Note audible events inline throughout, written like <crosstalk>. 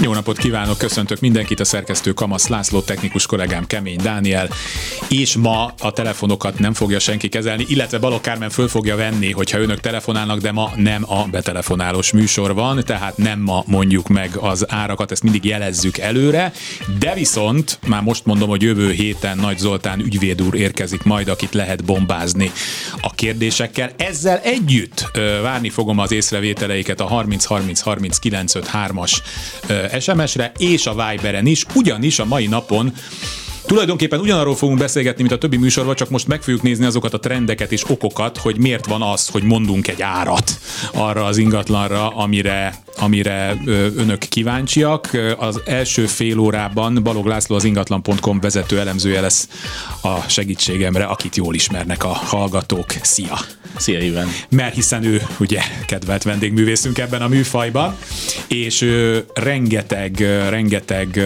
Jó napot kívánok, köszöntök mindenkit, a szerkesztő Kamasz László, technikus kollégám Kemény Dániel, és ma a telefonokat nem fogja senki kezelni, illetve Balok Kármen föl fogja venni, hogyha önök telefonálnak, de ma nem a betelefonálós műsor van, tehát nem ma mondjuk meg az árakat, ezt mindig jelezzük előre, de viszont már most mondom, hogy jövő héten Nagy Zoltán ügyvéd úr érkezik majd, akit lehet bombázni a kérdésekkel. Ezzel együtt várni fogom az észrevételeiket a 30 30 30 953 as SMS-re és a Viberen is, ugyanis a mai napon Tulajdonképpen ugyanarról fogunk beszélgetni, mint a többi műsorban, csak most meg fogjuk nézni azokat a trendeket és okokat, hogy miért van az, hogy mondunk egy árat arra az ingatlanra, amire, amire önök kíváncsiak. Az első fél órában Balog László az ingatlan.com vezető elemzője lesz a segítségemre, akit jól ismernek a hallgatók. Szia! Szia, Iván! Mert hiszen ő ugye kedvelt vendégművészünk ebben a műfajban, és rengeteg, rengeteg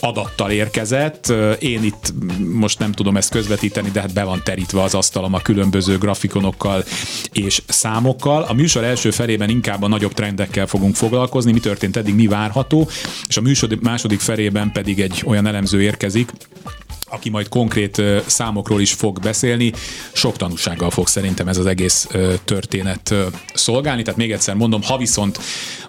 adattal érkezett. Én itt most nem tudom ezt közvetíteni, de hát be van terítve az asztalom a különböző grafikonokkal és számokkal. A műsor első felében inkább a nagyobb trendekkel fogunk foglalkozni, mi történt eddig, mi várható, és a műsor második felében pedig egy olyan elemző érkezik, aki majd konkrét számokról is fog beszélni. Sok tanúsággal fog szerintem ez az egész történet szolgálni. Tehát még egyszer mondom, ha viszont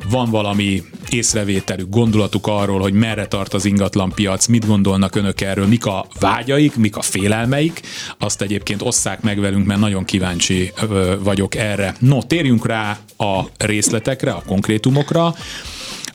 van valami észrevételük, gondolatuk arról, hogy merre tart az ingatlan piac, mit gondolnak önök erről, mik a vágyaik, mik a félelmeik, azt egyébként osszák meg velünk, mert nagyon kíváncsi vagyok erre. No, térjünk rá a részletekre, a konkrétumokra.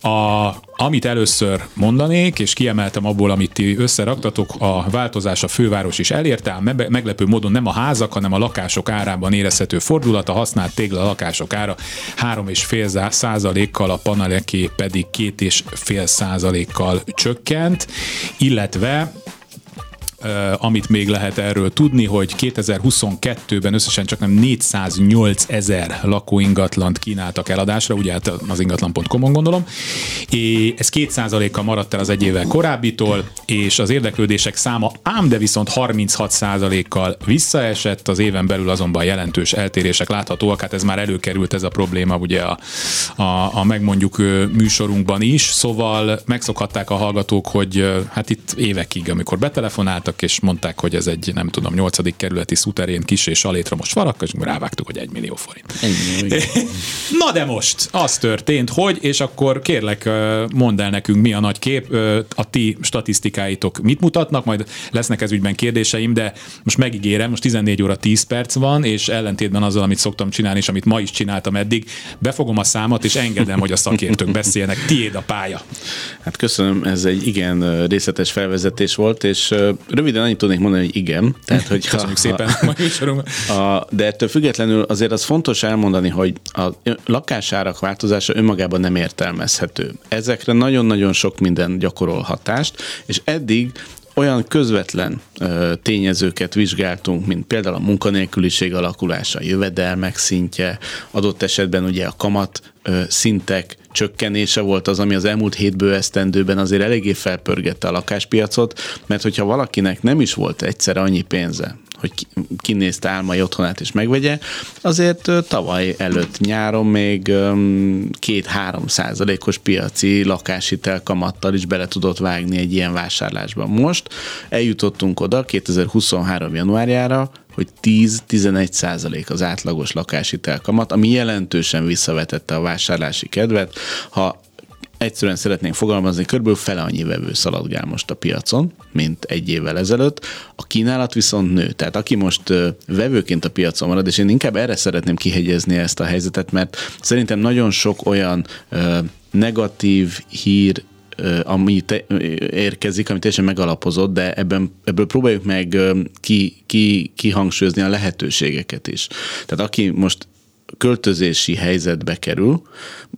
A, amit először mondanék, és kiemeltem abból, amit ti összeraktatok, a változás a főváros is elérte, meglepő módon nem a házak, hanem a lakások árában érezhető fordulat, a használt tégla lakások ára. 3,5 százalékkal, a paneleké pedig 2,5 százalékkal csökkent, illetve amit még lehet erről tudni, hogy 2022-ben összesen csak nem 408 ezer lakóingatlant kínáltak eladásra, ugye hát az ingatlan.com-on gondolom, és ez 2%-kal maradt el az egy évvel korábbitól, és az érdeklődések száma ám de viszont 36%-kal visszaesett, az éven belül azonban jelentős eltérések láthatóak, hát ez már előkerült ez a probléma ugye a, a, a megmondjuk műsorunkban is, szóval megszokhatták a hallgatók, hogy hát itt évekig, amikor betelefonáltak, voltak, és mondták, hogy ez egy, nem tudom, nyolcadik kerületi szuterén kis és alétra most varak, és rávágtuk, hogy egy millió forint. Ennyi, <laughs> Na de most az történt, hogy, és akkor kérlek, mondd el nekünk, mi a nagy kép, a ti statisztikáitok mit mutatnak, majd lesznek ez ügyben kérdéseim, de most megígérem, most 14 óra 10 perc van, és ellentétben azzal, amit szoktam csinálni, és amit ma is csináltam eddig, befogom a számot, és engedem, hogy a szakértők beszélnek. Tiéd a pálya. Hát köszönöm, ez egy igen részletes felvezetés volt, és röviden annyit tudnék mondani, hogy igen. Tehát, hogy <laughs> Köszönjük ha, szépen a, a, De ettől függetlenül azért az fontos elmondani, hogy a lakásárak változása önmagában nem értelmezhető. Ezekre nagyon-nagyon sok minden gyakorol hatást, és eddig olyan közvetlen tényezőket vizsgáltunk, mint például a munkanélküliség alakulása, a jövedelmek szintje, adott esetben ugye a kamat szintek csökkenése volt az, ami az elmúlt hétből esztendőben azért eléggé felpörgette a lakáspiacot, mert hogyha valakinek nem is volt egyszerre annyi pénze, hogy kinézte álmai otthonát és megvegye, azért tavaly előtt nyáron még két-három százalékos piaci lakáshitel kamattal is bele tudott vágni egy ilyen vásárlásba. Most eljutottunk oda 2023. januárjára, hogy 10-11 százalék az átlagos lakáshitel kamat, ami jelentősen visszavetette a vásárlási kedvet. Ha egyszerűen szeretnénk fogalmazni, körülbelül fele annyi vevő szaladgál most a piacon, mint egy évvel ezelőtt. A kínálat viszont nő. Tehát aki most vevőként a piacon marad, és én inkább erre szeretném kihegyezni ezt a helyzetet, mert szerintem nagyon sok olyan negatív hír ami te, érkezik, ami teljesen megalapozott, de ebben, ebből próbáljuk meg ki, ki, kihangsúlyozni a lehetőségeket is. Tehát aki most költözési helyzetbe kerül,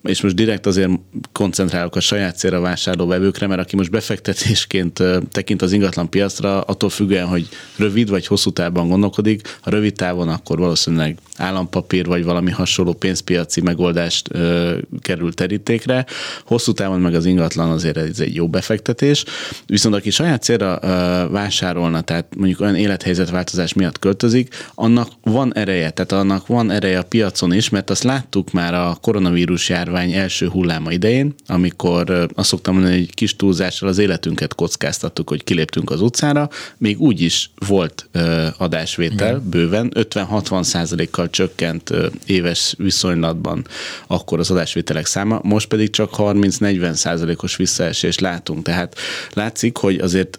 és most direkt azért koncentrálok a saját célra vásárló vevőkre, mert aki most befektetésként tekint az ingatlan piacra, attól függően, hogy rövid vagy hosszú távban gondolkodik, ha rövid távon, akkor valószínűleg állampapír vagy valami hasonló pénzpiaci megoldást ö, kerül terítékre. Hosszú távon meg az ingatlan azért ez egy jó befektetés. Viszont aki saját célra ö, vásárolna, tehát mondjuk olyan élethelyzetváltozás miatt költözik, annak van ereje, tehát annak van ereje a piacon is, mert azt láttuk már a koronavírus járvány első hulláma idején, amikor azt szoktam mondani, hogy kis túlzással az életünket kockáztattuk, hogy kiléptünk az utcára, még úgy is volt adásvétel Igen. bőven, 50-60 százalékkal csökkent éves viszonylatban akkor az adásvételek száma, most pedig csak 30-40 százalékos visszaesést látunk. Tehát látszik, hogy azért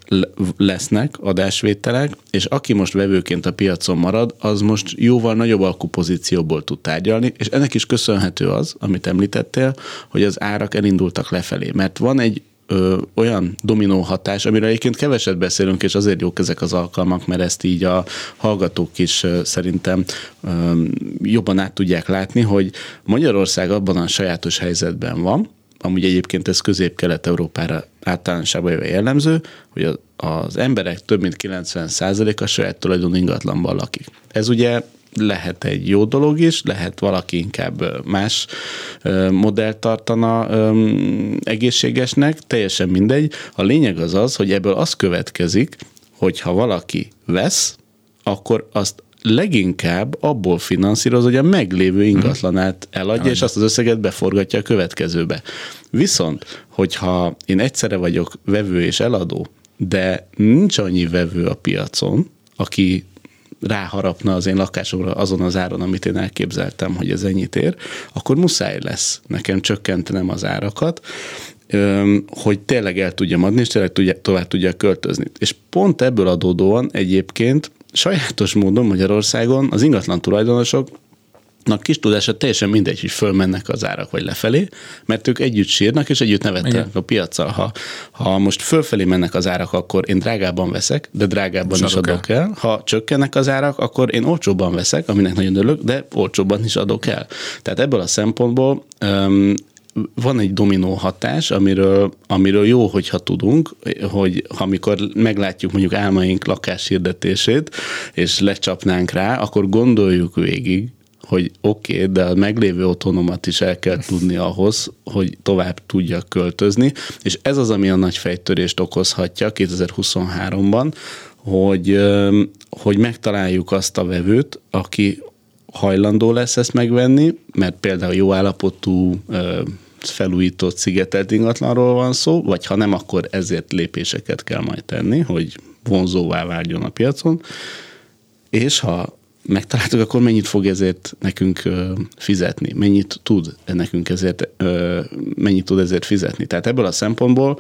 lesznek adásvételek, és aki most vevőként a piacon marad, az most jóval nagyobb alkupozícióból tud tárgyalni, és ennek is köszönhető az, amit említettél, hogy az árak elindultak lefelé. Mert van egy ö, olyan dominó hatás, amiről egyébként keveset beszélünk, és azért jók ezek az alkalmak, mert ezt így a hallgatók is ö, szerintem ö, jobban át tudják látni, hogy Magyarország abban a sajátos helyzetben van, amúgy egyébként ez közép-kelet-európára általánosában jellemző, hogy az emberek több mint 90%-a saját tulajdon ingatlanban lakik. Ez ugye lehet egy jó dolog is, lehet valaki inkább más modellt tartana egészségesnek, teljesen mindegy. A lényeg az az, hogy ebből az következik, hogy ha valaki vesz, akkor azt leginkább abból finanszíroz, hogy a meglévő ingatlanát eladja, és azt az összeget beforgatja a következőbe. Viszont, hogyha én egyszerre vagyok vevő és eladó, de nincs annyi vevő a piacon, aki ráharapna az én lakásomra azon az áron, amit én elképzeltem, hogy ez ennyit ér, akkor muszáj lesz nekem csökkentenem az árakat, hogy tényleg el tudjam adni, és tényleg tudja, tovább tudja költözni. És pont ebből adódóan egyébként sajátos módon Magyarországon az ingatlan tulajdonosok Na, kis tudása teljesen mindegy, hogy fölmennek az árak vagy lefelé, mert ők együtt sírnak és együtt nevetnek a piacsal. Ha, ha most fölfelé mennek az árak, akkor én drágában veszek, de drágábban is, is adok, adok el. el. Ha csökkennek az árak, akkor én olcsóbban veszek, aminek nagyon örülök, de olcsóbban is adok el. Tehát ebből a szempontból um, van egy dominó hatás, amiről, amiről jó, hogyha tudunk, hogy amikor meglátjuk mondjuk álmaink lakáshirdetését, és lecsapnánk rá, akkor gondoljuk végig, hogy oké, okay, de a meglévő otthonomat is el kell tudni ahhoz, hogy tovább tudja költözni, és ez az, ami a nagy fejtörést okozhatja 2023-ban, hogy, hogy megtaláljuk azt a vevőt, aki hajlandó lesz ezt megvenni, mert például jó állapotú felújított szigetelt ingatlanról van szó, vagy ha nem, akkor ezért lépéseket kell majd tenni, hogy vonzóvá váljon a piacon, és ha megtaláltuk, akkor mennyit fog ezért nekünk fizetni, mennyit tud nekünk ezért, mennyit tud ezért fizetni. Tehát ebből a szempontból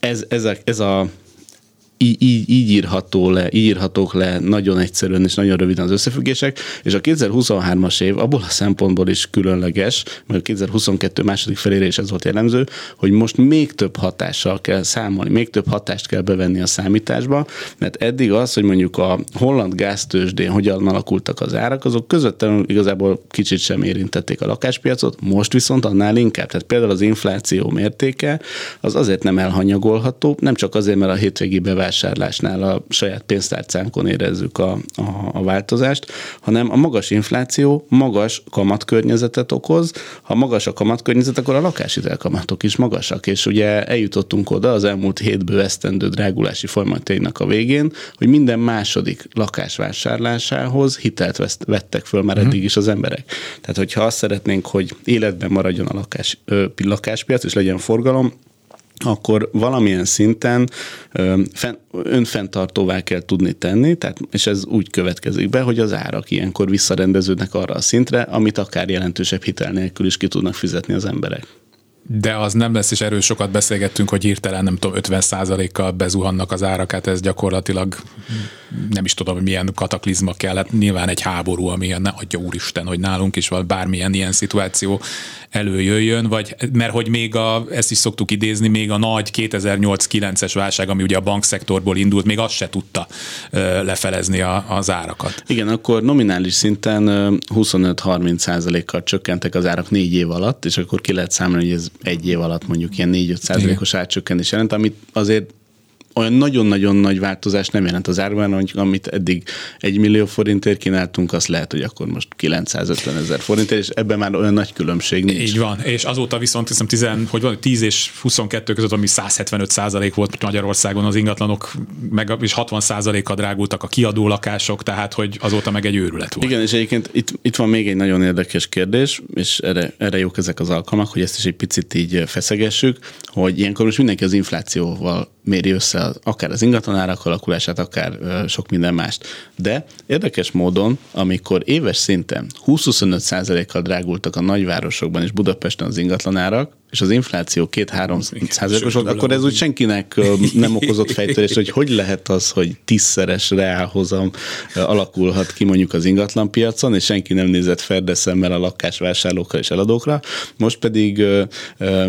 ez, ez, a, ez a így, így, így, írható le, így írhatók le nagyon egyszerűen és nagyon röviden az összefüggések, és a 2023-as év abból a szempontból is különleges, mert a 2022 második felére is ez volt jellemző, hogy most még több hatással kell számolni, még több hatást kell bevenni a számításba, mert eddig az, hogy mondjuk a holland gáztősdén hogyan alakultak az árak, azok közvetlenül igazából kicsit sem érintették a lakáspiacot, most viszont annál inkább. Tehát például az infláció mértéke az azért nem elhanyagolható, nem csak azért, mert a hétvégi bevásárlás vásárlásnál a saját pénztárcánkon érezzük a, a, a változást, hanem a magas infláció magas kamatkörnyezetet okoz. Ha magas a kamatkörnyezet, akkor a lakáshitelkamatok is magasak, és ugye eljutottunk oda az elmúlt hétből esztendő drágulási folyamatainak a végén, hogy minden második lakásvásárlásához hitelt vettek föl már mhm. eddig is az emberek. Tehát, hogyha azt szeretnénk, hogy életben maradjon a lakás, ö, lakáspiac, és legyen forgalom, akkor valamilyen szinten önfenntartóvá kell tudni tenni, tehát, és ez úgy következik be, hogy az árak ilyenkor visszarendeződnek arra a szintre, amit akár jelentősebb hitel nélkül is ki tudnak fizetni az emberek. de az nem lesz, és erről sokat beszélgettünk, hogy hirtelen nem tudom, 50%-kal bezuhannak az árak, hát ez gyakorlatilag nem is tudom, milyen kataklizma kellett, nyilván egy háború, ami ne adja úristen, hogy nálunk is van bármilyen ilyen szituáció előjöjjön, vagy mert hogy még a, ezt is szoktuk idézni, még a nagy 2008-9-es válság, ami ugye a bankszektorból indult, még azt se tudta lefelezni a, az árakat. Igen, akkor nominális szinten 25-30 százalékkal csökkentek az árak négy év alatt, és akkor ki lehet számolni, hogy ez egy év alatt mondjuk ilyen 4-5 százalékos átcsökkenés jelent, amit azért olyan nagyon-nagyon nagy változás nem jelent az árban, hogy amit eddig egy millió forintért kínáltunk, azt lehet, hogy akkor most 950 ezer forintért, és ebben már olyan nagy különbség nincs. Így van, és azóta viszont hiszem 10, hogy van, 10 és 22 között, ami 175 százalék volt Magyarországon az ingatlanok, meg és 60 százaléka drágultak a kiadó lakások, tehát hogy azóta meg egy őrület volt. Igen, és egyébként itt, itt van még egy nagyon érdekes kérdés, és erre, erre jók ezek az alkalmak, hogy ezt is egy picit így feszegessük, hogy ilyenkor most mindenki az inflációval méri össze akár az ingatlanárak alakulását, akár sok minden mást. De érdekes módon, amikor éves szinten 20-25 kal drágultak a nagyvárosokban és Budapesten az ingatlanárak, és az infláció két-három százalékos volt, akkor ez úgy senkinek nem okozott fejtörést, hogy hogy lehet az, hogy tízszeres reálhozam alakulhat ki mondjuk az ingatlanpiacon, és senki nem nézett ferde szemmel a lakásvásárlókra és eladókra. Most pedig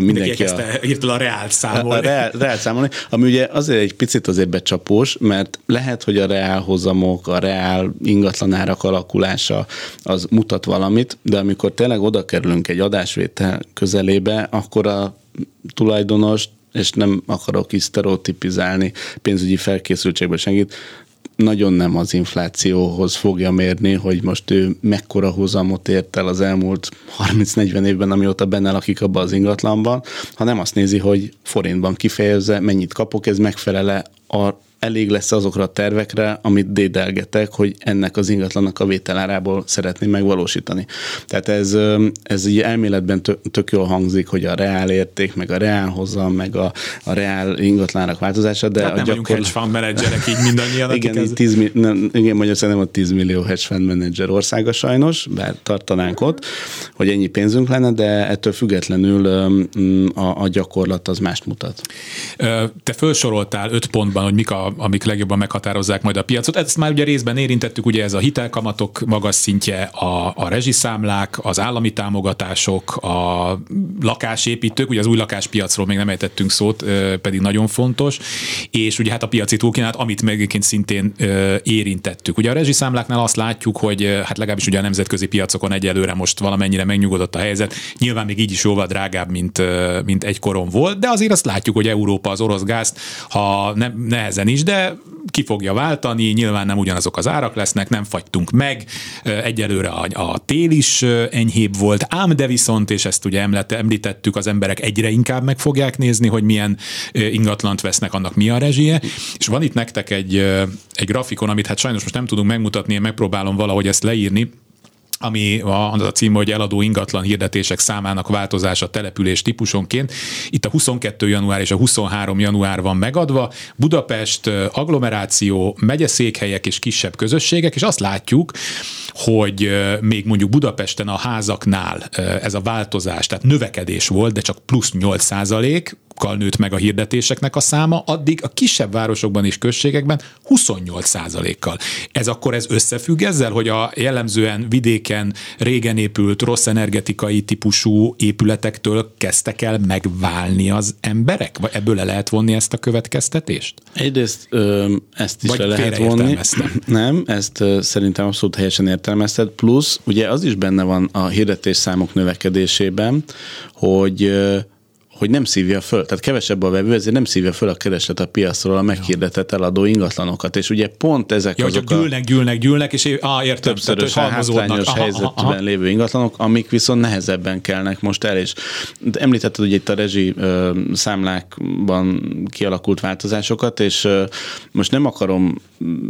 mindenki a, a reált számolni. A reál, reál számolni, ami ugye azért egy picit azért becsapós, mert lehet, hogy a reálhozamok, a reál ingatlanárak alakulása az mutat valamit, de amikor tényleg oda kerülünk egy adásvétel közelébe, akkor a tulajdonos, és nem akarok is sztereotipizálni pénzügyi felkészültségbe senkit, nagyon nem az inflációhoz fogja mérni, hogy most ő mekkora hozamot ért el az elmúlt 30-40 évben, amióta benne lakik abban az ingatlanban, hanem azt nézi, hogy forintban kifejezze, mennyit kapok, ez megfelele a elég lesz azokra a tervekre, amit dédelgetek, hogy ennek az ingatlannak a vételárából szeretném megvalósítani. Tehát ez, ez így elméletben tök jól hangzik, hogy a reál érték, meg a reál hozam, meg a, a reál ingatlának változása, de hát a nem gyakor... hedge fund menedzserek így mindannyian. igen, ez... 10, nem, igen, Magyarországon nem a 10 millió hedge fund menedzser országa sajnos, bár tartanánk ott, hogy ennyi pénzünk lenne, de ettől függetlenül a, a gyakorlat az mást mutat. Te felsoroltál öt pontban, hogy mik a amik legjobban meghatározzák majd a piacot. Ezt már ugye részben érintettük, ugye ez a hitelkamatok magas szintje, a, a rezsiszámlák, az állami támogatások, a lakásépítők, ugye az új lakáspiacról még nem ejtettünk szót, pedig nagyon fontos, és ugye hát a piaci túlkínálat, amit megint szintén érintettük. Ugye a rezsiszámláknál azt látjuk, hogy hát legalábbis ugye a nemzetközi piacokon egyelőre most valamennyire megnyugodott a helyzet. Nyilván még így is jóval drágább, mint, mint egykoron volt, de azért azt látjuk, hogy Európa az orosz gázt, ha ne, nehezen is, de ki fogja váltani, nyilván nem ugyanazok az árak lesznek, nem fagytunk meg, egyelőre a, a tél is enyhébb volt, ám de viszont, és ezt ugye említettük, az emberek egyre inkább meg fogják nézni, hogy milyen ingatlant vesznek, annak mi a rezsie, és van itt nektek egy, egy grafikon, amit hát sajnos most nem tudunk megmutatni, én megpróbálom valahogy ezt leírni, ami az a cím, hogy eladó ingatlan hirdetések számának változása település típusonként. Itt a 22 január és a 23 január van megadva. Budapest, agglomeráció, megyeszékhelyek és kisebb közösségek, és azt látjuk, hogy még mondjuk Budapesten a házaknál ez a változás, tehát növekedés volt, de csak plusz 8 százalék, kal nőtt meg a hirdetéseknek a száma, addig a kisebb városokban és községekben 28%-kal. Ez akkor ez összefügg ezzel, hogy a jellemzően vidéken régen épült rossz energetikai típusú épületektől kezdtek el megválni az emberek? Vagy ebből le lehet vonni ezt a következtetést? Egyrészt ö, ezt is Vagy le lehet vonni. <clears throat> Nem, ezt ö, szerintem abszolút helyesen értelmezted. Plusz ugye az is benne van a hirdetés számok növekedésében, hogy ö, hogy nem szívja föl, tehát kevesebb a vevő, ezért nem szívja föl a kereslet a piacról a meghirdetett eladó ingatlanokat, és ugye pont ezek ja, azok gyűlnek, gyűlnek, gyűlnek, és á, értem, többszörösen hátrányos aha, helyzetben aha, aha. lévő ingatlanok, amik viszont nehezebben kelnek most el, és említetted ugye itt a rezsi ö, számlákban kialakult változásokat, és ö, most nem akarom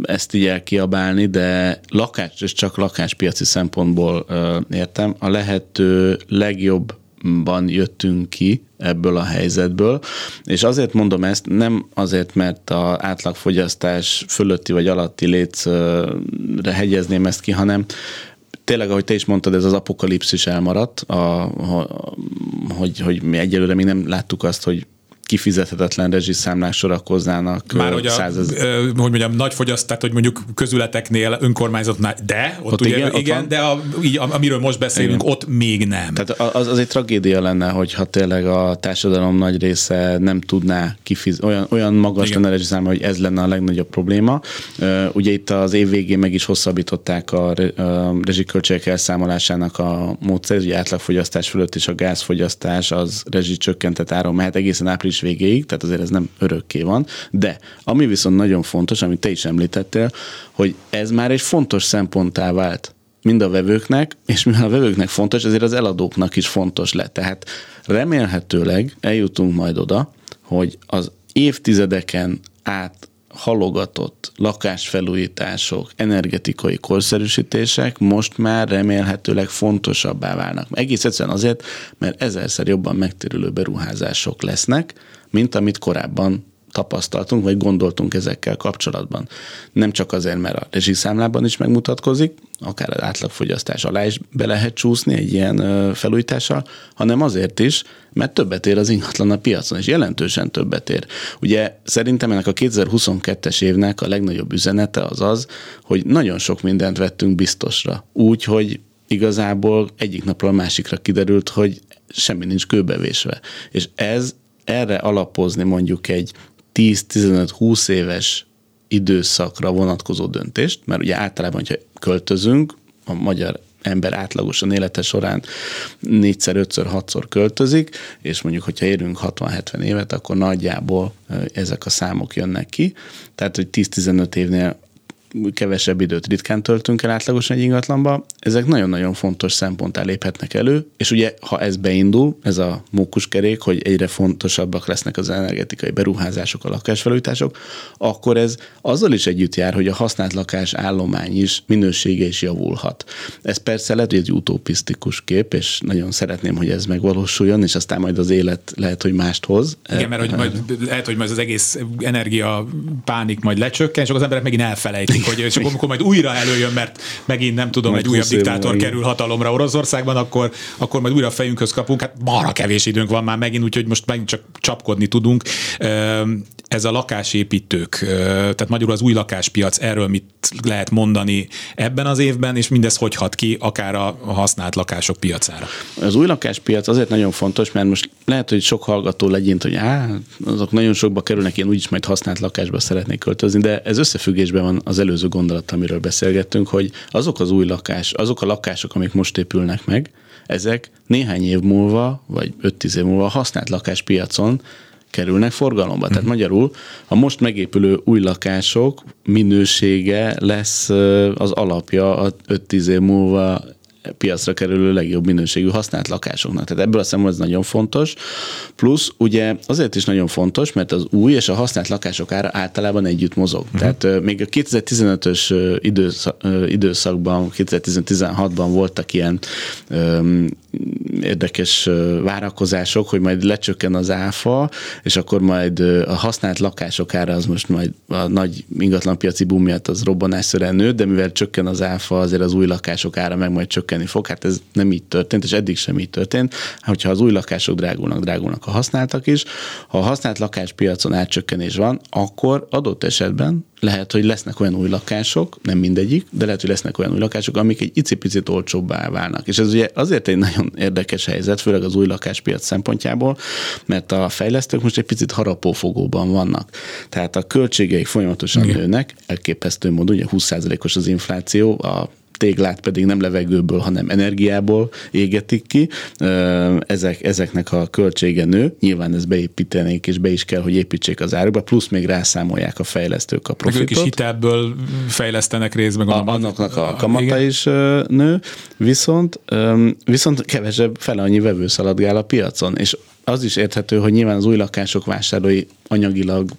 ezt így elkiabálni, de lakás, és csak lakáspiaci szempontból ö, értem, a lehető legjobb ban jöttünk ki ebből a helyzetből, és azért mondom ezt, nem azért, mert a átlagfogyasztás fölötti vagy alatti lécre hegyezném ezt ki, hanem tényleg, ahogy te is mondtad, ez az apokalipszis elmaradt, a, a, hogy, hogy mi egyelőre még nem láttuk azt, hogy kifizethetetlen rezsiszámlák sorakoznának. Már hogy, a, százez... hogy mondjam, nagy fogyaszt, tehát hogy mondjuk közületeknél, önkormányzatnál, de ott, ott ugye, igen, igen ott de a, így, amiről most beszélünk, igen. ott még nem. Tehát az, az egy tragédia lenne, hogyha tényleg a társadalom nagy része nem tudná kifizetni, olyan, olyan magas igen. lenne a rezsiszáma, hogy ez lenne a legnagyobb probléma. Ugye itt az év végén meg is hosszabbították a, rezsiköltségek elszámolásának a módszer, hogy átlagfogyasztás fölött is a gázfogyasztás az rezsicsökkentett áron mehet egészen április végéig, tehát azért ez nem örökké van, de ami viszont nagyon fontos, amit te is említettél, hogy ez már egy fontos szemponttá vált mind a vevőknek, és mivel a vevőknek fontos, ezért az eladóknak is fontos lett. Tehát remélhetőleg eljutunk majd oda, hogy az évtizedeken át halogatott lakásfelújítások, energetikai korszerűsítések most már remélhetőleg fontosabbá válnak. Egész egyszerűen azért, mert ezerszer jobban megtérülő beruházások lesznek, mint amit korábban tapasztaltunk, vagy gondoltunk ezekkel kapcsolatban. Nem csak azért, mert a rezsiszámlában is megmutatkozik, akár az átlagfogyasztás alá is be lehet csúszni egy ilyen felújítással, hanem azért is, mert többet ér az ingatlan a piacon, és jelentősen többet ér. Ugye szerintem ennek a 2022-es évnek a legnagyobb üzenete az az, hogy nagyon sok mindent vettünk biztosra. Úgy, hogy igazából egyik napról a másikra kiderült, hogy semmi nincs kőbevésve. És ez erre alapozni mondjuk egy 10-15-20 éves időszakra vonatkozó döntést, mert ugye általában, hogyha költözünk, a magyar ember átlagosan élete során négyszer, ötször, hatszor költözik, és mondjuk, hogyha érünk 60-70 évet, akkor nagyjából ezek a számok jönnek ki. Tehát, hogy 10-15 évnél kevesebb időt ritkán töltünk el átlagosan egy ingatlanba, ezek nagyon-nagyon fontos szemponttá léphetnek elő, és ugye ha ez beindul, ez a mókuskerék, hogy egyre fontosabbak lesznek az energetikai beruházások, a lakásfelújítások, akkor ez azzal is együtt jár, hogy a használt lakás állomány is minősége is javulhat. Ez persze lehet, hogy egy utopisztikus kép, és nagyon szeretném, hogy ez megvalósuljon, és aztán majd az élet lehet, hogy mást hoz. Igen, mert hogy majd, lehet, hogy majd az egész energia pánik majd lecsökken, és akkor az emberek megint elfelejtik hogy és amikor majd újra előjön, mert megint nem tudom, majd egy újabb diktátor kerül hatalomra Oroszországban, akkor, akkor majd újra a fejünkhöz kapunk. Hát marha kevés időnk van már megint, úgyhogy most megint csak csapkodni tudunk. Ez a lakásépítők, tehát magyarul az új lakáspiac, erről mit lehet mondani ebben az évben, és mindez hogy hat ki akár a használt lakások piacára? Az új lakáspiac azért nagyon fontos, mert most lehet, hogy sok hallgató legyint, hogy á, azok nagyon sokba kerülnek, én úgyis majd használt lakásba szeretnék költözni, de ez összefüggésben van az előző gondolat, amiről beszélgettünk, hogy azok az új lakás, azok a lakások, amik most épülnek meg, ezek néhány év múlva, vagy 5-10 év múlva használt lakáspiacon kerülnek forgalomba. Tehát mhm. magyarul a most megépülő új lakások minősége lesz az alapja a 5-10 év múlva piacra kerülő legjobb minőségű használt lakásoknak. Tehát ebből a szempontból ez nagyon fontos. Plusz ugye azért is nagyon fontos, mert az új és a használt lakások ára általában együtt mozog. Uh-huh. Tehát még a 2015-ös időszakban, 2016-ban voltak ilyen érdekes várakozások, hogy majd lecsökken az áfa, és akkor majd a használt lakások ára az most majd a nagy ingatlanpiaci boom miatt az robbanásszerűen nő, de mivel csökken az áfa, azért az új lakások ára meg majd csökkenni fog. Hát ez nem így történt, és eddig sem így történt. Hogyha az új lakások drágulnak, drágulnak a használtak is. Ha a használt lakáspiacon átcsökkenés van, akkor adott esetben lehet, hogy lesznek olyan új lakások, nem mindegyik, de lehet, hogy lesznek olyan új lakások, amik egy icipicit olcsóbbá válnak. És ez ugye azért egy nagyon érdekes helyzet, főleg az új lakáspiac szempontjából, mert a fejlesztők most egy picit harapófogóban vannak. Tehát a költségeik folyamatosan Igen. nőnek, elképesztő módon, ugye 20%-os az infláció, a téglát pedig nem levegőből, hanem energiából égetik ki. Ezek, ezeknek a költsége nő. Nyilván ezt beépítenék, és be is kell, hogy építsék az árukba, plusz még rászámolják a fejlesztők a profitot. Ők is hitelből fejlesztenek részben. A, annak a kamata igen. is nő, viszont, viszont kevesebb fele annyi vevő szaladgál a piacon, és az is érthető, hogy nyilván az új lakások vásárlói anyagilag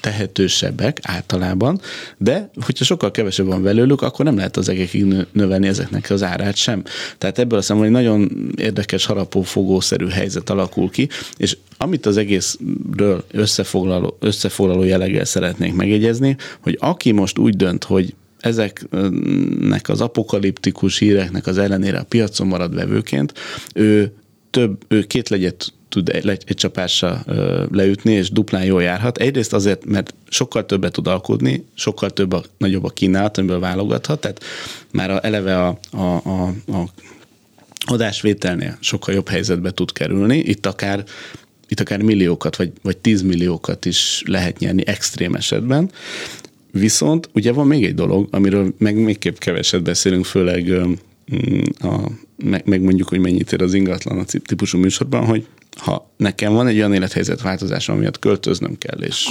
tehetősebbek általában, de hogyha sokkal kevesebb van belőlük, akkor nem lehet az egekig növelni ezeknek az árát sem. Tehát ebből a szemben egy nagyon érdekes harapófogószerű helyzet alakul ki, és amit az egészről összefoglaló, összefoglaló jelleggel szeretnék megjegyezni, hogy aki most úgy dönt, hogy ezeknek az apokaliptikus híreknek az ellenére a piacon marad vevőként, ő több, ő két legyet tud egy, egy csapásra leütni, és duplán jól járhat. Egyrészt azért, mert sokkal többet tud alkudni, sokkal több a, nagyobb a kínálat, amiből válogathat, tehát már a, eleve a, a, a, a adásvételnél sokkal jobb helyzetbe tud kerülni. Itt akár itt akár milliókat, vagy, vagy tízmilliókat is lehet nyerni extrém esetben. Viszont ugye van még egy dolog, amiről meg még keveset beszélünk, főleg a, meg, meg mondjuk, hogy mennyit ér az ingatlan a típusú műsorban, hogy ha nekem van egy olyan élethelyzet változás, amiatt költöznöm kell, és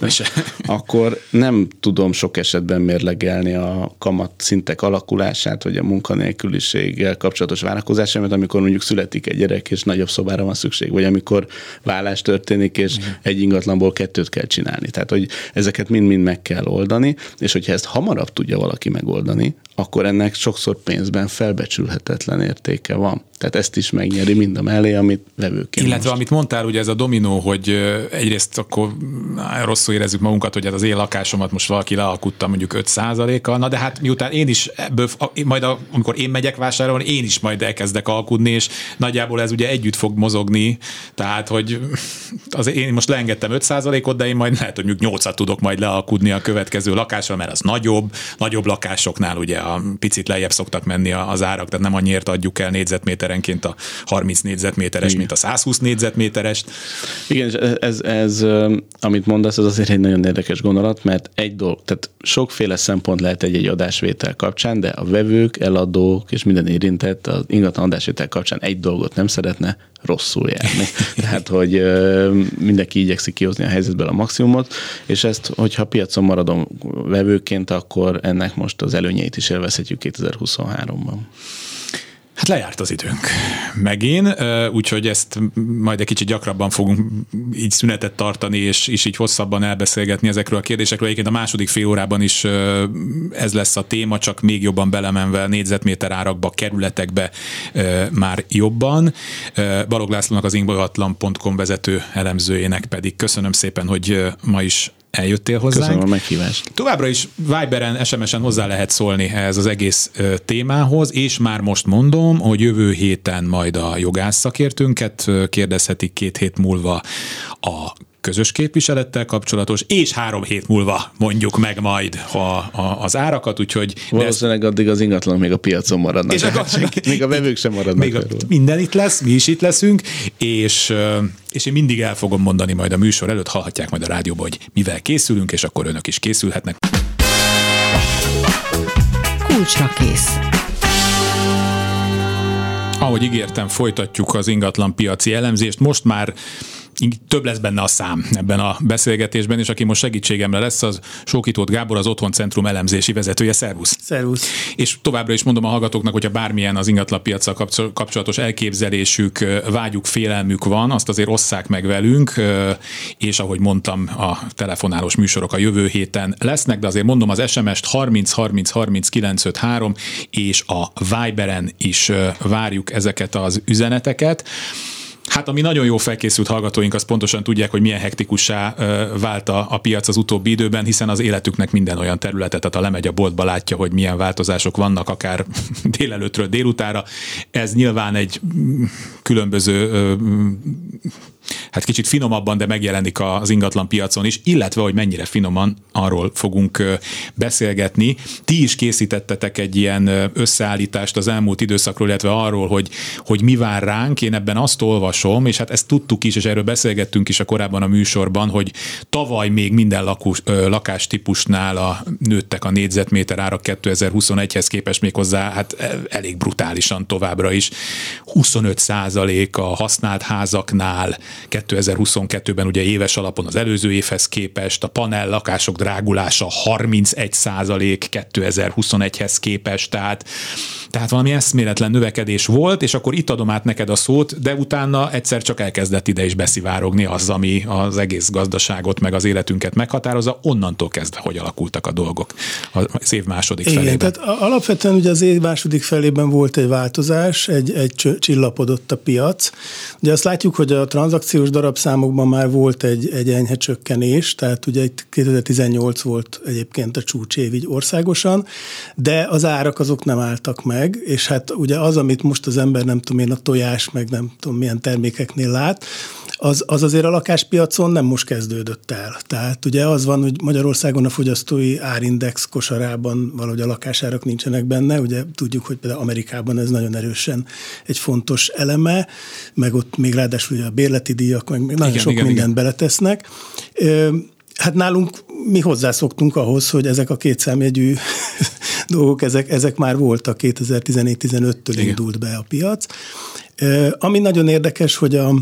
Nincs <laughs> akkor nem tudom sok esetben mérlegelni a kamat szintek alakulását, vagy a munkanélküliséggel kapcsolatos várakozásomat, amikor mondjuk születik egy gyerek, és nagyobb szobára van szükség, vagy amikor vállás történik, és mm. egy ingatlanból kettőt kell csinálni. Tehát, hogy ezeket mind-mind meg kell oldani, és hogyha ezt hamarabb tudja valaki megoldani, akkor ennek sokszor pénzben felbecsülhetetlen értéke van. Tehát ezt is megnyeri mind a mellé, amit vevőként. Illetve most. amit mondtál, ugye ez a dominó, hogy egyrészt akkor rosszul érezzük magunkat, hogy ez az én lakásomat most valaki lealkutta mondjuk 5 kal na de hát miután én is ebből, majd a, amikor én megyek vásárolni, én is majd elkezdek alkudni, és nagyjából ez ugye együtt fog mozogni, tehát hogy az én most leengedtem 5% ot de én majd lehet, hogy mondjuk 8 tudok majd lealkudni a következő lakásra, mert az nagyobb, nagyobb lakásoknál ugye a picit lejjebb szoktak menni az árak, tehát nem annyiért adjuk el négyzetméterenként a 30 négyzetméteres, Igen. mint a 120 négyzetméteres. Igen, és ez, ez, ez, amit mondasz, az azért egy nagyon érdekes gondolat, mert egy dolog, tehát sokféle szempont lehet egy-egy adásvétel kapcsán, de a vevők, eladók és minden érintett az ingatlan adásvétel kapcsán egy dolgot nem szeretne, rosszul járni. <laughs> Tehát, hogy mindenki igyekszik kihozni a helyzetből a maximumot, és ezt, hogyha piacon maradom vevőként, akkor ennek most az előnyeit is élvezhetjük 2023-ban. Hát lejárt az időnk megint, úgyhogy ezt majd egy kicsit gyakrabban fogunk így szünetet tartani, és, és így hosszabban elbeszélgetni ezekről a kérdésekről. Egyébként a második fél órában is ez lesz a téma, csak még jobban belemenve négyzetméter árakba, kerületekbe már jobban. Balog Lászlónak az ingatlan.com vezető elemzőjének pedig köszönöm szépen, hogy ma is eljöttél hozzánk. Köszönöm a meghívást. Továbbra is Viberen, SMS-en hozzá lehet szólni ehhez az egész témához, és már most mondom, hogy jövő héten majd a jogász szakértőnket kérdezhetik két hét múlva a közös képviselettel kapcsolatos, és három hét múlva mondjuk meg majd a, a, az árakat, úgyhogy... Valószínűleg ezt... addig az ingatlan még a piacon maradnak. És akkor, <laughs> még a vevők sem maradnak. Még a, minden itt lesz, mi is itt leszünk, és, és én mindig el fogom mondani majd a műsor előtt, hallhatják majd a rádióban, hogy mivel készülünk, és akkor önök is készülhetnek. Kulcsra kész. Ahogy ígértem, folytatjuk az ingatlan piaci elemzést. Most már több lesz benne a szám ebben a beszélgetésben, és aki most segítségemre lesz, az Sókitót Gábor, az Otthon Centrum elemzési vezetője. Szervusz! Szervusz! És továbbra is mondom a hallgatóknak, hogyha bármilyen az ingatlanpiacsal kapcsolatos elképzelésük, vágyuk, félelmük van, azt azért osszák meg velünk, és ahogy mondtam, a telefonálós műsorok a jövő héten lesznek, de azért mondom az SMS-t 30 30 30 953 és a Viberen is várjuk ezeket az üzeneteket. Hát ami nagyon jó felkészült hallgatóink, az pontosan tudják, hogy milyen hektikussá vált a, a piac az utóbbi időben, hiszen az életüknek minden olyan területe, tehát ha lemegy a boltba, látja, hogy milyen változások vannak, akár <laughs> délelőttről délutára. Ez nyilván egy mm, különböző hát kicsit finomabban, de megjelenik az ingatlan piacon is, illetve, hogy mennyire finoman, arról fogunk beszélgetni. Ti is készítettetek egy ilyen összeállítást az elmúlt időszakról, illetve arról, hogy, hogy mi vár ránk. Én ebben azt olvasom, és hát ezt tudtuk is, és erről beszélgettünk is a korábban a műsorban, hogy tavaly még minden lakós, lakástípusnál a, nőttek a négyzetméter árak 2021-hez képest még hozzá, hát e, elég brutálisan továbbra is. 25% a használt házaknál, 2022-ben ugye éves alapon az előző évhez képest, a panel lakások drágulása 31 százalék 2021-hez képest, tehát Tehát valami eszméletlen növekedés volt, és akkor itt adom át neked a szót, de utána egyszer csak elkezdett ide is beszivárogni az, ami az egész gazdaságot, meg az életünket meghatározza. Onnantól kezdve, hogy alakultak a dolgok az év második Igen, felében. tehát alapvetően ugye az év második felében volt egy változás, egy, egy csillapodott a piac. Ugye azt látjuk, hogy a tranzakciós darabszámokban már volt egy, egy enyhe csökkenés, tehát ugye itt 2018 volt egyébként a csúcsév így országosan, de az árak azok nem álltak meg, és hát ugye az, amit most az ember nem tudom én a tojás, meg nem tudom milyen termékeknél lát, az, az azért a lakáspiacon nem most kezdődött el. Tehát ugye az van, hogy Magyarországon a fogyasztói árindex kosarában valahogy a lakásárak nincsenek benne, ugye tudjuk, hogy például Amerikában ez nagyon erősen egy fontos eleme, meg ott még ráadásul ugye a bérleti díjak, meg nagyon igen, sok igen, mindent igen. beletesznek. Hát nálunk mi hozzászoktunk ahhoz, hogy ezek a kétszámjegyű <laughs> dolgok, ezek, ezek már voltak 2014-15-től indult be a piac. Ami nagyon érdekes, hogy a,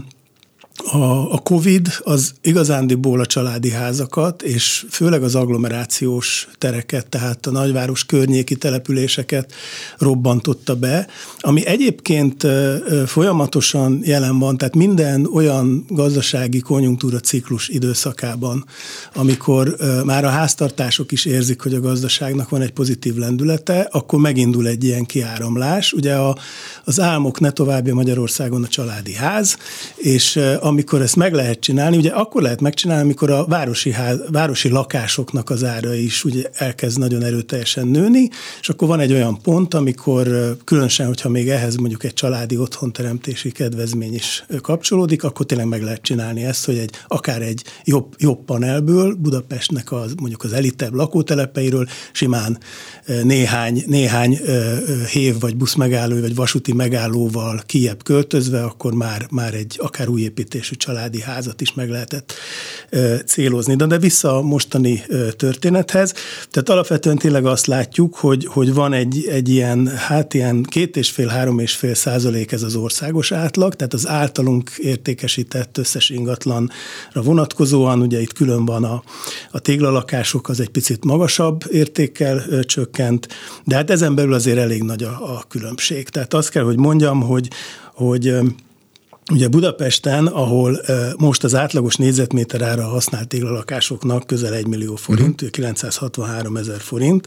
a, a COVID az igazándiból a családi házakat, és főleg az agglomerációs tereket, tehát a nagyváros környéki településeket robbantotta be, ami egyébként folyamatosan jelen van, tehát minden olyan gazdasági konjunktúra ciklus időszakában, amikor már a háztartások is érzik, hogy a gazdaságnak van egy pozitív lendülete, akkor megindul egy ilyen kiáramlás. Ugye a, az álmok ne továbbja Magyarországon a családi ház, és amikor ezt meg lehet csinálni, ugye akkor lehet megcsinálni, amikor a városi, ház, városi lakásoknak az ára is ugye elkezd nagyon erőteljesen nőni, és akkor van egy olyan pont, amikor különösen, hogyha még ehhez mondjuk egy családi otthonteremtési kedvezmény is kapcsolódik, akkor tényleg meg lehet csinálni ezt, hogy egy, akár egy jobb, jobb panelből Budapestnek az, mondjuk az elitebb lakótelepeiről simán néhány, néhány hév vagy buszmegálló vagy vasúti megállóval kiebb költözve, akkor már, már egy akár új építésű családi házat is meg lehetett célozni. De, de vissza a mostani történethez. Tehát alapvetően tényleg azt látjuk, hogy, hogy van egy, egy ilyen, hát ilyen két és fél, három és fél százalék ez az országos átlag, tehát az általunk értékesített összes ingatlanra vonatkozóan, ugye itt külön van a, a téglalakások, az egy picit magasabb értékkel csökkent, de hát ezen belül azért elég nagy a, a különbség. Tehát azt kell, hogy mondjam, hogy, hogy Ugye Budapesten, ahol most az átlagos négyzetméter ára használt téglalakásoknak közel 1 millió forint, uh-huh. 963 ezer forint.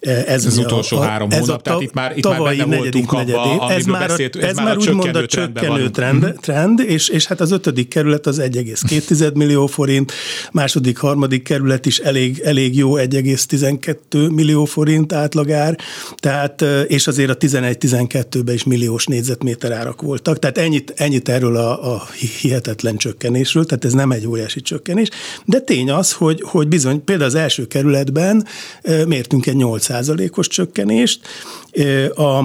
Ez, az utolsó a, három ez hónap, a, tehát itt már, itt már benne voltunk abba, ez már, beszélt, ez, ez már, már úgymond a csökkenő trend, uh-huh. trend és, és hát az ötödik kerület az 1,2 millió forint, második, harmadik kerület is elég, elég jó 1,12 millió forint átlagár, tehát, és azért a 11-12-ben is milliós négyzetméter árak voltak, tehát ennyit, ennyit beszélt erről a, a hihetetlen csökkenésről, tehát ez nem egy óriási csökkenés, de tény az, hogy, hogy bizony például az első kerületben mértünk egy 8%-os csökkenést, a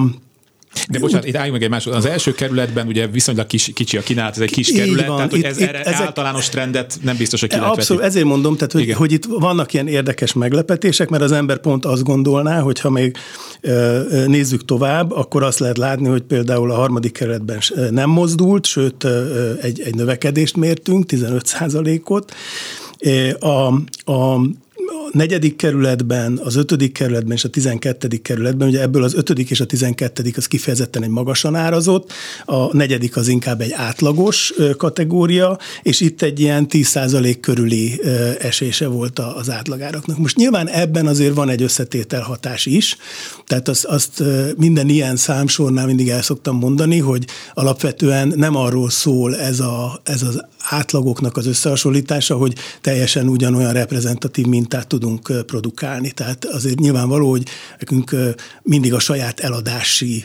de bocsánat, itt álljunk meg egy másod. Az első kerületben ugye viszonylag kis, kicsi a kínálat, ez egy kis kerület, van, tehát hogy ez itt, erre ezek, általános trendet nem biztos, hogy ki Abszolút, ezért mondom, tehát hogy, hogy itt vannak ilyen érdekes meglepetések, mert az ember pont azt gondolná, hogy ha még nézzük tovább, akkor azt lehet látni, hogy például a harmadik kerületben nem mozdult, sőt egy, egy növekedést mértünk, 15 ot a, a negyedik kerületben, az ötödik kerületben és a tizenkettedik kerületben, ugye ebből az ötödik és a tizenkettedik az kifejezetten egy magasan árazott, a negyedik az inkább egy átlagos kategória, és itt egy ilyen 10% körüli esése volt az átlagáraknak. Most nyilván ebben azért van egy összetétel hatás is, tehát azt, azt minden ilyen számsornál mindig el szoktam mondani, hogy alapvetően nem arról szól ez, a, ez az átlagoknak az összehasonlítása, hogy teljesen ugyanolyan reprezentatív mintát tudunk produkálni. Tehát azért nyilvánvaló, hogy nekünk mindig a saját eladási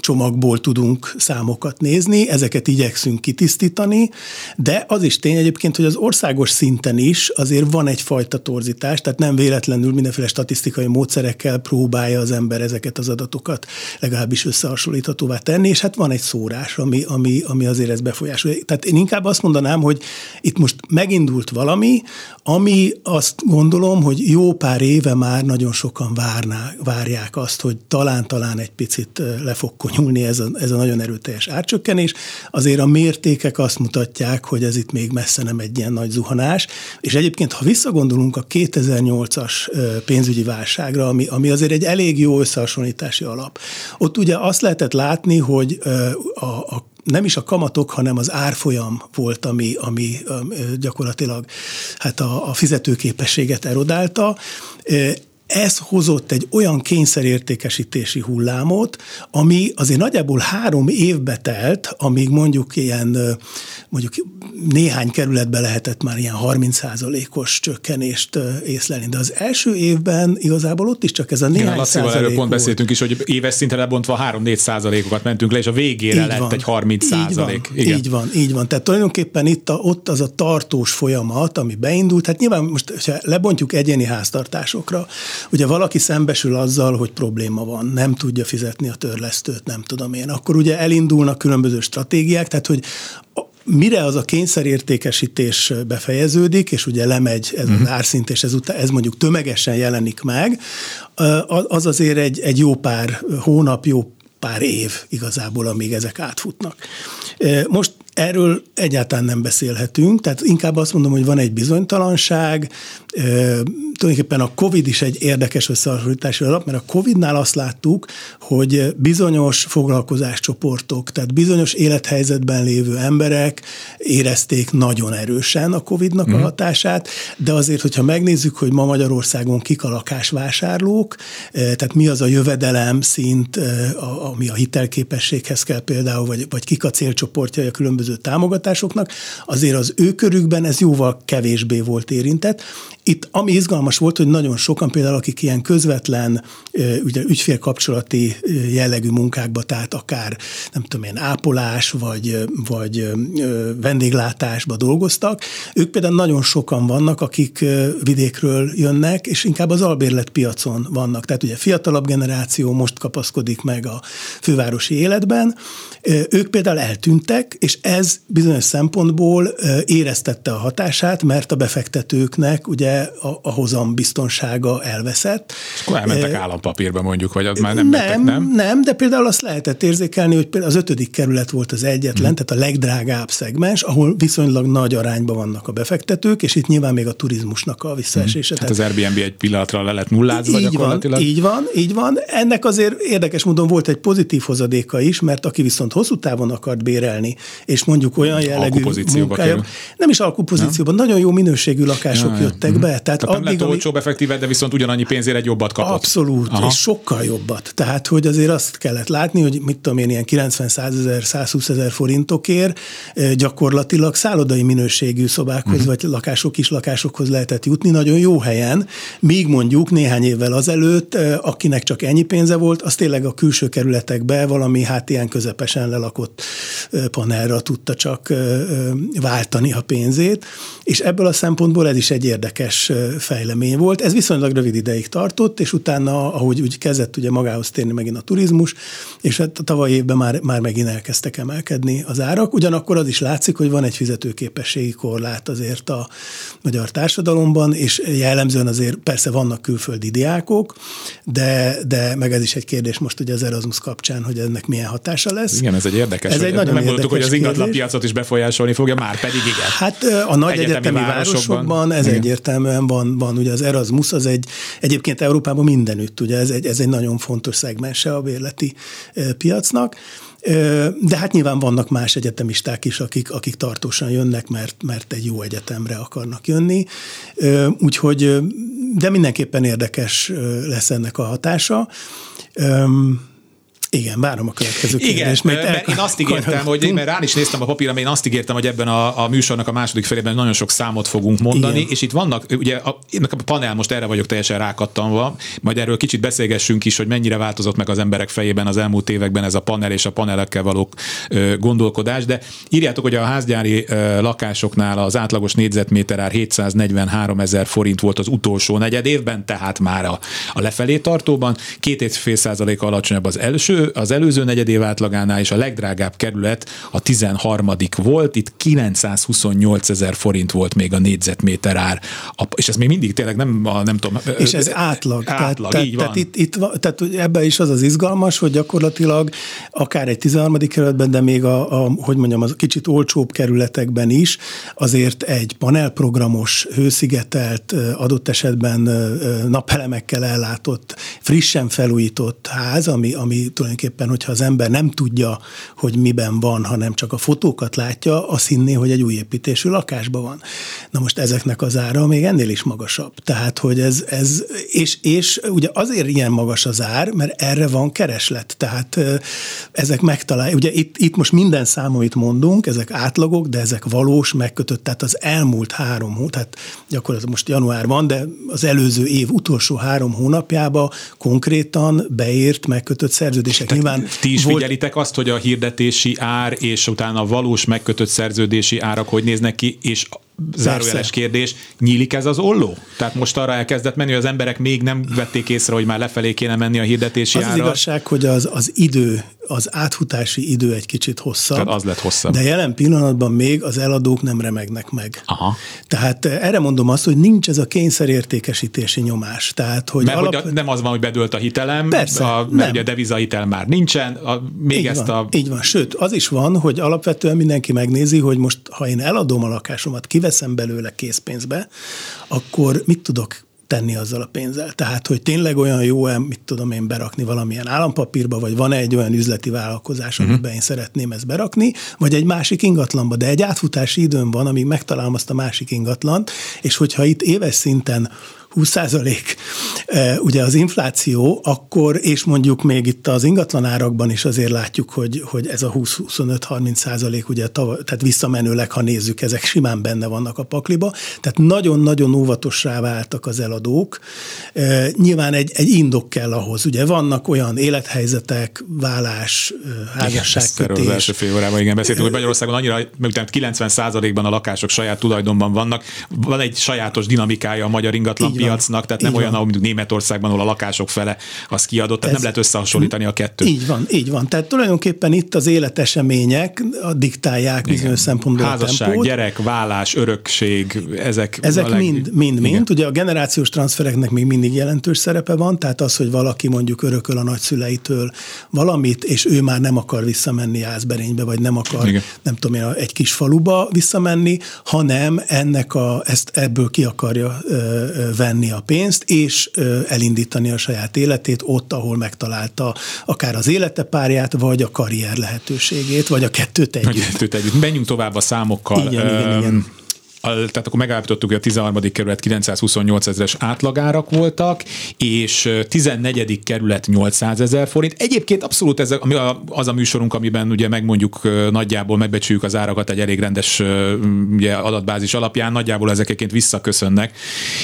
csomagból tudunk számokat nézni, ezeket igyekszünk kitisztítani, de az is tény egyébként, hogy az országos szinten is azért van egyfajta torzítás, tehát nem véletlenül mindenféle statisztikai módszerekkel próbálja az ember ezeket az adatokat legalábbis összehasonlíthatóvá tenni, és hát van egy szórás, ami, ami, ami azért ez befolyásolja. Tehát én inkább azt mondanám, hogy itt most megindult valami, ami azt gondolom, hogy jó pár éve már nagyon sokan várná, várják azt, hogy talán-talán egy picit le fog hozzányúlni ez a, ez a nagyon erőteljes árcsökkenés. Azért a mértékek azt mutatják, hogy ez itt még messze nem egy ilyen nagy zuhanás. És egyébként, ha visszagondolunk a 2008-as pénzügyi válságra, ami, ami azért egy elég jó összehasonlítási alap, ott ugye azt lehetett látni, hogy a, a nem is a kamatok, hanem az árfolyam volt, ami, ami gyakorlatilag hát a, a fizetőképességet erodálta ez hozott egy olyan kényszerértékesítési hullámot, ami azért nagyjából három évbe telt, amíg mondjuk ilyen, mondjuk néhány kerületben lehetett már ilyen 30%-os csökkenést észlelni. De az első évben igazából ott is csak ez a néhány Igen, százalék előbb pont beszéltünk is, hogy éves szinten lebontva 3-4 százalékokat mentünk le, és a végére így lett van, egy 30 százalék. Így, így van, így van. Tehát tulajdonképpen itt a, ott az a tartós folyamat, ami beindult, hát nyilván most, ha lebontjuk egyéni háztartásokra, Ugye valaki szembesül azzal, hogy probléma van, nem tudja fizetni a törlesztőt, nem tudom én. Akkor ugye elindulnak különböző stratégiák, tehát hogy mire az a kényszerértékesítés befejeződik, és ugye lemegy ez az mhm. árszint, és ez, ez mondjuk tömegesen jelenik meg, az azért egy, egy jó pár hónap, jó pár év igazából, amíg ezek átfutnak. Most Erről egyáltalán nem beszélhetünk, tehát inkább azt mondom, hogy van egy bizonytalanság, e, tulajdonképpen a COVID is egy érdekes összehasonlítási alap, mert a COVID-nál azt láttuk, hogy bizonyos foglalkozáscsoportok, tehát bizonyos élethelyzetben lévő emberek érezték nagyon erősen a COVID-nak mm. a mhm. hatását, de azért, hogyha megnézzük, hogy ma Magyarországon kik a lakásvásárlók, tehát mi az a jövedelem szint, ami a hitelképességhez kell például, vagy, vagy kik a célcsoportja a különböző különböző támogatásoknak, azért az ő körükben ez jóval kevésbé volt érintett. Itt ami izgalmas volt, hogy nagyon sokan például, akik ilyen közvetlen ugye, ügyfélkapcsolati jellegű munkákba, tehát akár nem tudom én, ápolás vagy, vagy vendéglátásba dolgoztak, ők például nagyon sokan vannak, akik vidékről jönnek, és inkább az albérlet piacon vannak. Tehát ugye fiatalabb generáció most kapaszkodik meg a fővárosi életben, ők például eltűntek, és ez bizonyos szempontból éreztette a hatását, mert a befektetőknek ugye a, a hozam biztonsága elveszett. És akkor elmentek állampapírba mondjuk, vagy az már nem nem, mentek, nem? Nem, de például azt lehetett érzékelni, hogy például az ötödik kerület volt az egyetlen, hmm. tehát a legdrágább szegmens, ahol viszonylag nagy arányban vannak a befektetők, és itt nyilván még a turizmusnak a visszaesése. Hmm. Tehát az Airbnb egy pillanatra le lett nullázva így van, így van, így van. Ennek azért érdekes módon volt egy pozitív hozadéka is, mert aki viszont hosszú távon akart bérelni, és mondjuk olyan jellegű munkája, nem is alkupozícióban, nem? nagyon jó minőségű lakások ja, jöttek ja. be. Tehát, tehát addig, nem lett olcsóbb ami... effektíve, de viszont ugyanannyi pénzért egy jobbat kapott. Abszolút, Aha. és sokkal jobbat. Tehát, hogy azért azt kellett látni, hogy mit tudom én, ilyen 90-100 ezer, 120 ezer forintokért gyakorlatilag szállodai minőségű szobákhoz, uh-huh. vagy lakások, kis lakásokhoz lehetett jutni nagyon jó helyen, míg mondjuk néhány évvel azelőtt, akinek csak ennyi pénze volt, az tényleg a külső kerületekbe valami hát ilyen közepesen lelakott panelra tudta csak váltani a pénzét, és ebből a szempontból ez is egy érdekes fejlemény volt. Ez viszonylag rövid ideig tartott, és utána, ahogy úgy kezdett ugye magához térni megint a turizmus, és hát a tavaly évben már, már megint elkezdtek emelkedni az árak. Ugyanakkor az is látszik, hogy van egy fizetőképességi korlát azért a magyar társadalomban, és jellemzően azért persze vannak külföldi diákok, de, de meg ez is egy kérdés most ugye az Erasmus kapcsán, hogy ennek milyen hatása lesz. Igen, ez egy érdekes. Ez egy nagyon érdekes hogy az ingatlan piacot is befolyásolni fogja, már pedig igen. Hát a nagy egyetemi, egyetemi városokban, városokban ez igen. egyértelműen van, van. Ugye az Erasmus az egy, egyébként Európában mindenütt, ugye ez egy, ez egy nagyon fontos szegmense a bérleti piacnak. De hát nyilván vannak más egyetemisták is, akik, akik tartósan jönnek, mert, mert egy jó egyetemre akarnak jönni. Úgyhogy, de mindenképpen érdekes lesz ennek a hatása. Igen, várom a következő kérdést. Igen, mert, mert én azt ígértem, hogy mert rá is néztem a papírra, én azt ígértem, hogy ebben a, a műsornak a második felében nagyon sok számot fogunk mondani, Igen. és itt vannak, ugye a, a panel most erre vagyok teljesen rákattanva, majd erről kicsit beszélgessünk is, hogy mennyire változott meg az emberek fejében az elmúlt években ez a panel és a panelekkel való ö, gondolkodás, de írjátok, hogy a házgyári ö, lakásoknál az átlagos négyzetméter ár 743 ezer forint volt az utolsó negyed évben, tehát már a, a lefelé tartóban, két és fél százalék alacsonyabb az első az előző negyedév átlagánál, és a legdrágább kerület a 13. volt, itt 928 ezer forint volt még a négyzetméter ár, és ez még mindig tényleg nem, a, nem tudom. És ez átlag. Átlag, tehát, így tehát, van. Itt, itt, tehát ebben is az az izgalmas, hogy gyakorlatilag akár egy 13. kerületben, de még a, a hogy mondjam, az kicsit olcsóbb kerületekben is azért egy panelprogramos, hőszigetelt, adott esetben napelemekkel ellátott, frissen felújított ház, ami, ami tulajdonképpen, hogyha az ember nem tudja, hogy miben van, hanem csak a fotókat látja, azt hinné, hogy egy új építésű lakásban van. Na most ezeknek az ára még ennél is magasabb. Tehát, hogy ez, ez és, és ugye azért ilyen magas az ár, mert erre van kereslet. Tehát ezek megtalálják, ugye itt, itt most minden szám, amit mondunk, ezek átlagok, de ezek valós, megkötött, tehát az elmúlt három hó, tehát gyakorlatilag most január van, de az előző év utolsó három hónapjába konkrétan beért, megkötött szerződések. Tehát Nyilván ti is volt, figyelitek azt, hogy a hirdetési ár és utána a valós megkötött szerződési árak hogy néznek ki, és zárójeles kérdés, nyílik ez az olló? Tehát most arra elkezdett menni, hogy az emberek még nem vették észre, hogy már lefelé kéne menni a hirdetési az ára. az igazság, hogy az, az idő, az átfutási idő egy kicsit hosszabb. Tehát az lett hosszabb. De jelen pillanatban még az eladók nem remegnek meg. Aha. Tehát eh, erre mondom azt, hogy nincs ez a kényszerértékesítési nyomás. Tehát, hogy Mert alap... hogy a, nem az van, hogy bedőlt a hitelem, Persze, a, mert nem. ugye a devizahitel már nincsen, a, még így ezt van, a... Így van, sőt, az is van, hogy alapvetően mindenki megnézi, hogy most, ha én eladom a lakásomat, kiveszem belőle készpénzbe, akkor mit tudok tenni azzal a pénzzel. Tehát, hogy tényleg olyan jó-e, mit tudom én berakni valamilyen állampapírba, vagy van-e egy olyan üzleti vállalkozás, Mhm. amiben én szeretném ezt berakni, vagy egy másik ingatlanba. De egy átfutási időm van, amíg megtalálom azt a másik ingatlant, és hogyha itt éves szinten 20 százalék ugye az infláció, akkor, és mondjuk még itt az ingatlanárakban is azért látjuk, hogy, hogy ez a 20-25-30 százalék, ugye tehát visszamenőleg, ha nézzük, ezek simán benne vannak a pakliba, tehát nagyon-nagyon óvatossá váltak az eladók. Nyilván egy, egy indok kell ahhoz, ugye vannak olyan élethelyzetek, vállás, házasságkötés. Igen, első fél órában igen beszéltünk, hogy Magyarországon annyira, mert 90 százalékban a lakások saját tulajdonban vannak, van egy sajátos dinamikája a magyar ingatlan piacnak, tehát nem így olyan, van. ahogy Németországban, ahol a lakások fele az kiadott, tehát Ez- nem lehet összehasonlítani a kettőt. Így van, így van. Tehát tulajdonképpen itt az életesemények a diktálják bizonyos szempontból a Házasság, tempót. gyerek, vállás, örökség, ezek, Ezek a leg- mind, mind, Igen. mind. Ugye a generációs transfereknek még mindig jelentős szerepe van, tehát az, hogy valaki mondjuk örököl a nagyszüleitől valamit, és ő már nem akar visszamenni Ászberénybe, vagy nem akar, Igen. nem tudom én, egy kis faluba visszamenni, hanem ennek a, ezt ebből ki akarja ö, ö, venni a pénzt, és elindítani a saját életét ott, ahol megtalálta akár az élete párját, vagy a karrier lehetőségét, vagy a kettőt együtt. kettőt együtt. Menjünk tovább a számokkal. Igen, igen, igen. Tehát akkor megállapítottuk, hogy a 13. kerület 928 ezeres átlagárak voltak, és ö, 14. kerület 800 ezer forint. Egyébként abszolút ez a- az a műsorunk, amiben ugye megmondjuk nagyjából, megbecsüljük az árakat egy elég rendes ugye, adatbázis alapján, nagyjából ezek egyébként visszaköszönnek.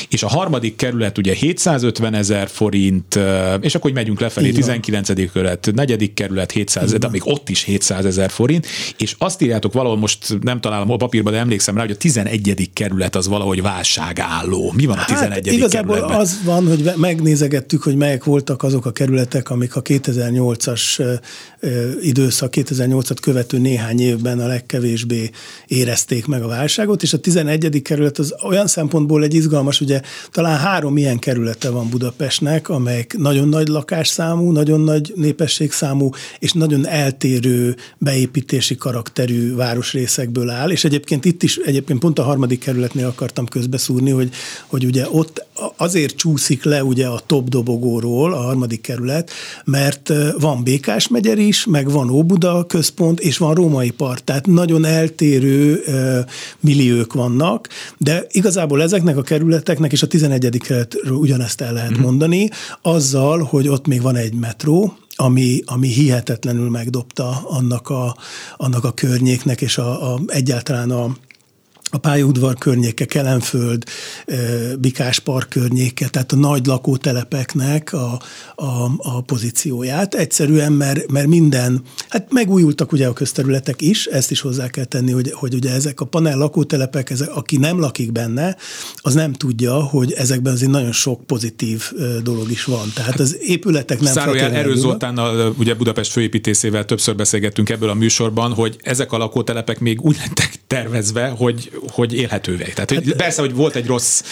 És a harmadik kerület ugye 750 ezer forint, és akkor így megyünk lefelé, Így van. 19. kerület, negyedik kerület 700 ezer, de még ott is 700 ezer forint, és azt írjátok valahol, most nem találom a papírban, de emlékszem rá, hogy a 11. kerület az valahogy válságálló. Mi van a 11. Hát igazából kerületben? az van, hogy megnézegettük, hogy melyek voltak azok a kerületek, amik a 2008-as ö, ö, időszak, 2008-at követő néhány évben a legkevésbé érezték meg a válságot, és a 11. kerület az olyan szempontból egy izgalmas, ugye talán három ilyen kerülete van Budapestnek, amelyek nagyon nagy lakásszámú, nagyon nagy népességszámú, és nagyon eltérő beépítési karakterű városrészekből áll, és egyébként itt is, egyébként pont a harmadik kerületnél akartam közbeszúrni, hogy, hogy ugye ott azért csúszik le ugye a top dobogóról a harmadik kerület, mert van Békás megyer is, meg van Óbuda központ, és van Római part, tehát nagyon eltérő milliók vannak, de igazából ezeknek a kerületeknek és a 11. kerületről ugyanezt el lehet mondani, azzal, hogy ott még van egy metró, ami, ami hihetetlenül megdobta annak a, annak a környéknek és a, a, egyáltalán a, a pályaudvar környéke, Kelenföld, Bikás Park környéke, tehát a nagy lakótelepeknek a, a, a pozícióját. Egyszerűen, mert, mert minden, hát megújultak ugye a közterületek is, ezt is hozzá kell tenni, hogy, hogy ugye ezek a panel lakótelepek, ezek, aki nem lakik benne, az nem tudja, hogy ezekben azért nagyon sok pozitív dolog is van. Tehát az épületek nem Zárójel Erő Zoltánnal, ugye Budapest főépítészével többször beszélgettünk ebből a műsorban, hogy ezek a lakótelepek még úgy lettek tervezve, hogy, hogy élhetővé. Tehát hogy persze, hogy volt egy rossz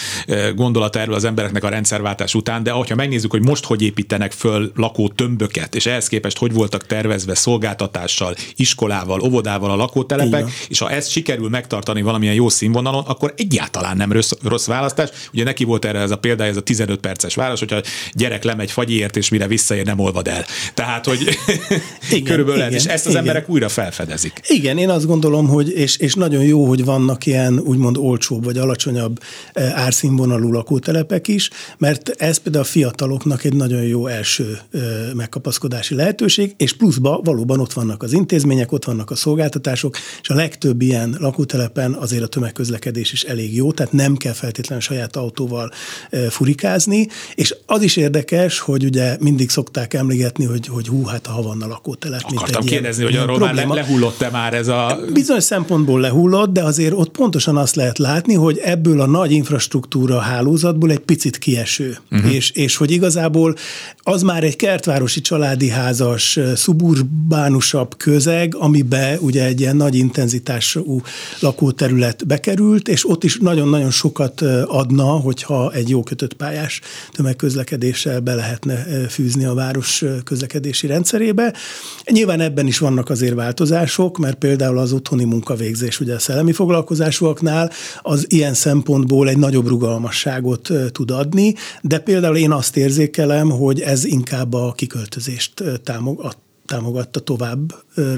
gondolat erről az embereknek a rendszerváltás után, de ha megnézzük, hogy most hogy építenek föl lakó tömböket, és ehhez képest hogy voltak tervezve szolgáltatással, iskolával, óvodával a lakótelepek, Igen. és ha ezt sikerül megtartani valamilyen jó színvonalon, akkor egyáltalán nem rossz, rossz választás. Ugye neki volt erre ez a példa, ez a 15 perces város, hogyha gyerek lemegy fagyiért, és mire visszaér, nem olvad el. Tehát, hogy <laughs> igen, körülbelül igen, és ezt az igen. emberek újra felfedezik. Igen, én azt gondolom, hogy, és, és nagyon jó, hogy vannak ilyen úgymond olcsóbb vagy alacsonyabb eh, árszínvonalú lakótelepek is, mert ez például a fiataloknak egy nagyon jó első eh, megkapaszkodási lehetőség, és pluszba valóban ott vannak az intézmények, ott vannak a szolgáltatások, és a legtöbb ilyen lakótelepen azért a tömegközlekedés is elég jó, tehát nem kell feltétlenül saját autóval eh, furikázni, és az is érdekes, hogy ugye mindig szokták emlegetni, hogy, hogy hú, hát a Havanna lakótelep. Akartam kérdezni, hogy arról már lehullott-e már ez a... Bizonyos szempontból lehullott, de azért ott pontosan azt lehet látni, hogy ebből a nagy infrastruktúra hálózatból egy picit kieső. Uh-huh. És, és hogy igazából az már egy kertvárosi családi házas, szuburbánusabb közeg, amibe ugye egy ilyen nagy intenzitású lakóterület bekerült, és ott is nagyon-nagyon sokat adna, hogyha egy jó kötött pályás tömegközlekedéssel be lehetne fűzni a város közlekedési rendszerébe. Nyilván ebben is vannak azért változások, mert például az otthoni munkavégzés, ugye a szellemi foglalkozásúaknál az ilyen szempontból egy nagyobb rugalmasságot tud adni, de például én azt érzékelem, hogy ez inkább a kiköltözést támogat, támogatta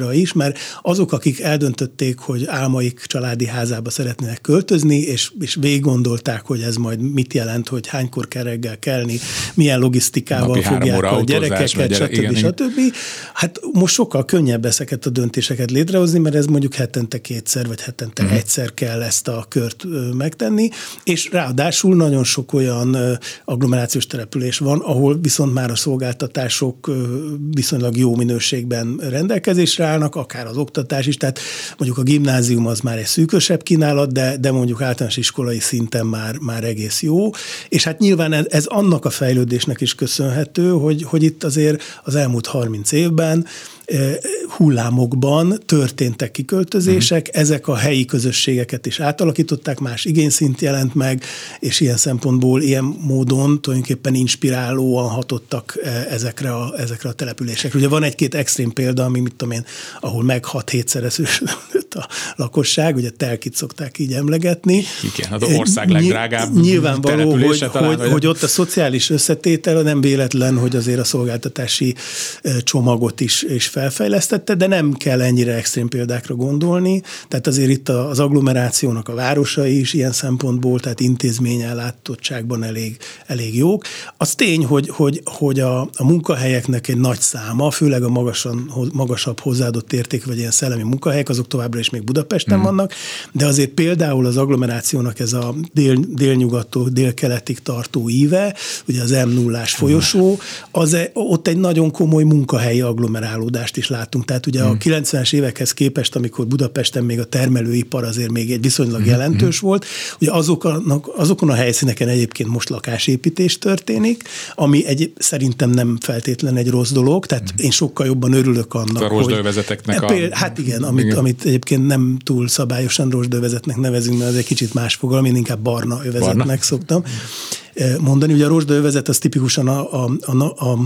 továbbra is, mert azok, akik eldöntötték, hogy álmaik családi házába szeretnének költözni, és, és végig gondolták, hogy ez majd mit jelent, hogy hánykor kell reggel kelni, milyen logisztikával fogják a gyerekeket, gyerek, stb. Igen, stb. Hát most sokkal könnyebb ezeket a döntéseket létrehozni, mert ez mondjuk hetente kétszer, vagy hetente uh-huh. egyszer kell ezt a kört megtenni, és ráadásul nagyon sok olyan agglomerációs település van, ahol viszont már a szolgáltatások viszonylag jó minőségben rendelkezésre állnak, akár az oktatás is, tehát mondjuk a gimnázium az már egy szűkösebb kínálat, de, de mondjuk általános iskolai szinten már, már egész jó, és hát nyilván ez, ez annak a fejlődésnek is köszönhető, hogy, hogy itt azért az elmúlt 30 évben hullámokban történtek kiköltözések, uh-huh. ezek a helyi közösségeket is átalakították, más igényszint jelent meg, és ilyen szempontból, ilyen módon tulajdonképpen inspirálóan hatottak ezekre a, ezekre a településekre. Ugye van egy-két extrém példa, ami mit tudom én, ahol meg 6-7 a lakosság, ugye telkit szokták így emlegetni. Igen, az ország legdrágább Nyilvánvaló, hogy, talán, hogy, hogy ott a szociális összetétel nem véletlen, hogy azért a szolgáltatási csomagot is, is felfejlesztette, de nem kell ennyire extrém példákra gondolni. Tehát azért itt az agglomerációnak a városai is ilyen szempontból, tehát intézményellátottságban elég, elég jók. Az tény, hogy, hogy, hogy a, a munkahelyeknek egy nagy száma, főleg a magasan, magasabb hozzáadott érték, vagy ilyen szellemi munkahelyek, azok továbbra is még Budapesten mm. vannak, de azért például az agglomerációnak ez a dél, délnyugattól délkeletig tartó íve, ugye az m 0 folyosó, az, e, ott egy nagyon komoly munkahelyi agglomerálódást is látunk. Tehát ugye mm. a 90-es évekhez képest, amikor Budapesten még a termelőipar azért még egy viszonylag mm. jelentős mm. volt, ugye azokon, azokon a helyszíneken egyébként most lakásépítés történik, ami egy, szerintem nem feltétlen egy rossz dolog, tehát mm. én sokkal jobban örülök annak, a hogy... A... Hát igen, amit, igen. amit egyébként nem túl szabályosan rozsdövezetnek nevezünk, mert ez egy kicsit más fogalom, én inkább barna övezetnek barna. szoktam mondani. Ugye a rozsdövezet az tipikusan a, a, a, a,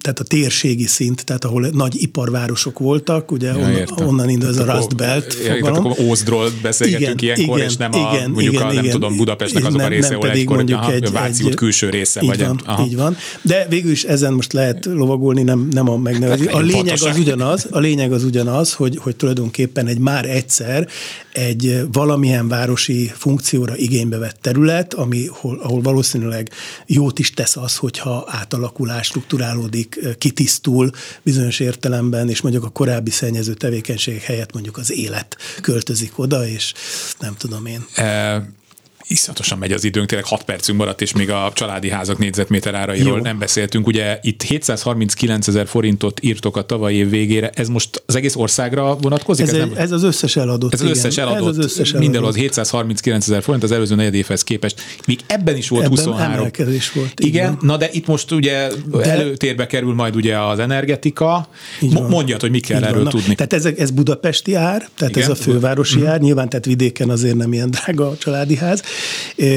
tehát a térségi szint, tehát ahol nagy iparvárosok voltak, ugye ja, onnan, onnan indul ez a Rust Belt ja, fogalom. akkor Ózdról beszélgetünk igen, ilyenkor, igen, és nem a, igen, mondjuk igen, a, nem igen, tudom, Budapestnek azok nem, a része, ahol egykor mondjuk aha, egy, Váci egy, külső része. Így vagy van, aha. így van. De végül is ezen most lehet lovagolni, nem, nem a megnevezés. A lényeg az ugyanaz, a lényeg az ugyanaz, hogy, hogy tulajdonképpen egy már egyszer egy valamilyen városi funkcióra igénybe vett terület, ami, ahol, ahol valószínűleg valószínűleg jót is tesz az, hogyha átalakulás, strukturálódik, kitisztul bizonyos értelemben, és mondjuk a korábbi szennyező tevékenységek helyett mondjuk az élet költözik oda, és nem tudom én. E- iszonyatosan megy az időnk, tényleg 6 percünk maradt, és még a családi házak négyzetméter árairól Jó. nem beszéltünk. Ugye itt 739 ezer forintot írtok a tavalyi év végére, ez most az egész országra vonatkozik? Ez, ez, nem... ez az összes eladott. Ez az összes eladott. Ez az összes eladott. Mindenhol az 739 ezer forint az előző negyed évhez képest. Még ebben is volt ebben 23. Emelkedés volt. Igen, van. na de itt most ugye de... előtérbe kerül majd ugye az energetika. Mondjad, hogy mi kell erről tudni. Tehát ez, ez budapesti ár, tehát Igen? ez a fővárosi uh-huh. ár, nyilván tehát vidéken azért nem ilyen drága a családi ház.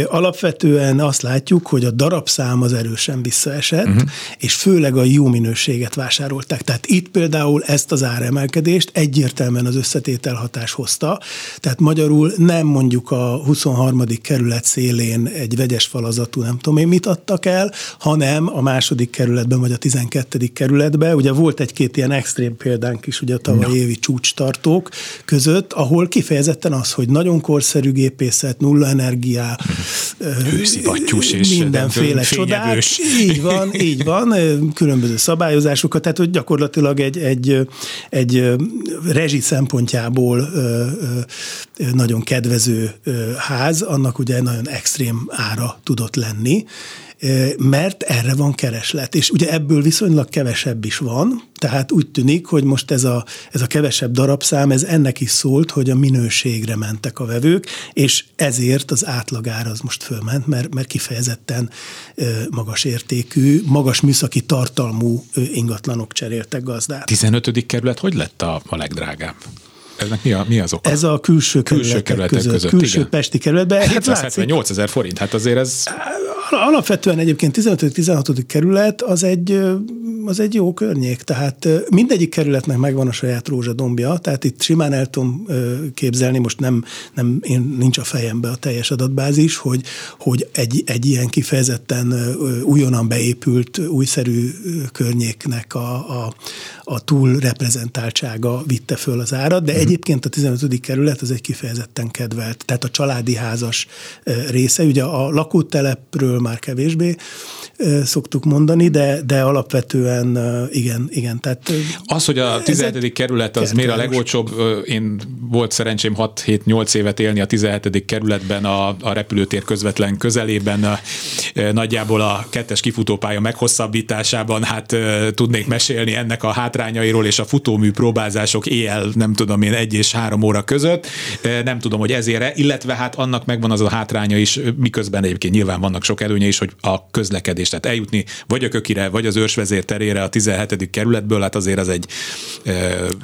Alapvetően azt látjuk, hogy a darabszám az erősen visszaesett, uh-huh. és főleg a jó minőséget vásárolták. Tehát itt például ezt az áremelkedést egyértelműen az összetételhatás hozta. Tehát magyarul nem mondjuk a 23. kerület szélén egy vegyes falazatú, nem tudom én mit adtak el, hanem a második kerületben vagy a 12. kerületben. Ugye volt egy-két ilyen extrém példánk is ugye a tavaly évi csúcstartók között, ahol kifejezetten az, hogy nagyon korszerű gépészet, nulla energiá, hőszivattyús és mindenféle csodák. Így van, <laughs> így van, különböző szabályozásokat, tehát hogy gyakorlatilag egy, egy, egy rezsi szempontjából nagyon kedvező ház, annak ugye nagyon extrém ára tudott lenni, mert erre van kereslet. És ugye ebből viszonylag kevesebb is van, tehát úgy tűnik, hogy most ez a, ez a kevesebb darabszám, ez ennek is szólt, hogy a minőségre mentek a vevők, és ezért az átlagár az most fölment, mert, mert kifejezetten magas értékű, magas műszaki tartalmú ingatlanok cseréltek gazdát. 15. kerület hogy lett a, a legdrágább? Ennek mi, a, mi az oka? Ez a külső, külső kerületek között. között külső igen. pesti kerületben. 778 ezer forint, hát azért ez... Alapvetően egyébként 15-16. kerület az egy, az egy jó környék, tehát mindegyik kerületnek megvan a saját rózsadombja, tehát itt simán el tudom képzelni, most nem, nem én nincs a fejembe a teljes adatbázis, hogy, hogy egy, egy ilyen kifejezetten újonnan beépült, újszerű környéknek a, a, a túl reprezentáltsága vitte föl az árat, de uh-huh. egyébként a 15. kerület az egy kifejezetten kedvelt, tehát a családi házas része, ugye a lakótelepről már kevésbé szoktuk mondani, de, de alapvetően igen, igen. Tehát az, hogy a 17. kerület az miért a legolcsóbb, én volt szerencsém 6-7-8 évet élni a 17. kerületben a, a repülőtér közvetlen közelében, a, nagyjából a kettes kifutópálya meghosszabbításában, hát tudnék mesélni ennek a hátrányairól és a futómű próbázások éjjel, nem tudom én, egy és három óra között, nem tudom, hogy ezért, illetve hát annak megvan az a hátránya is, miközben egyébként nyilván vannak sok előnye is, hogy a közlekedés, tehát eljutni vagy a Kökire, vagy az őrsvezér terére a 17. kerületből, hát azért az egy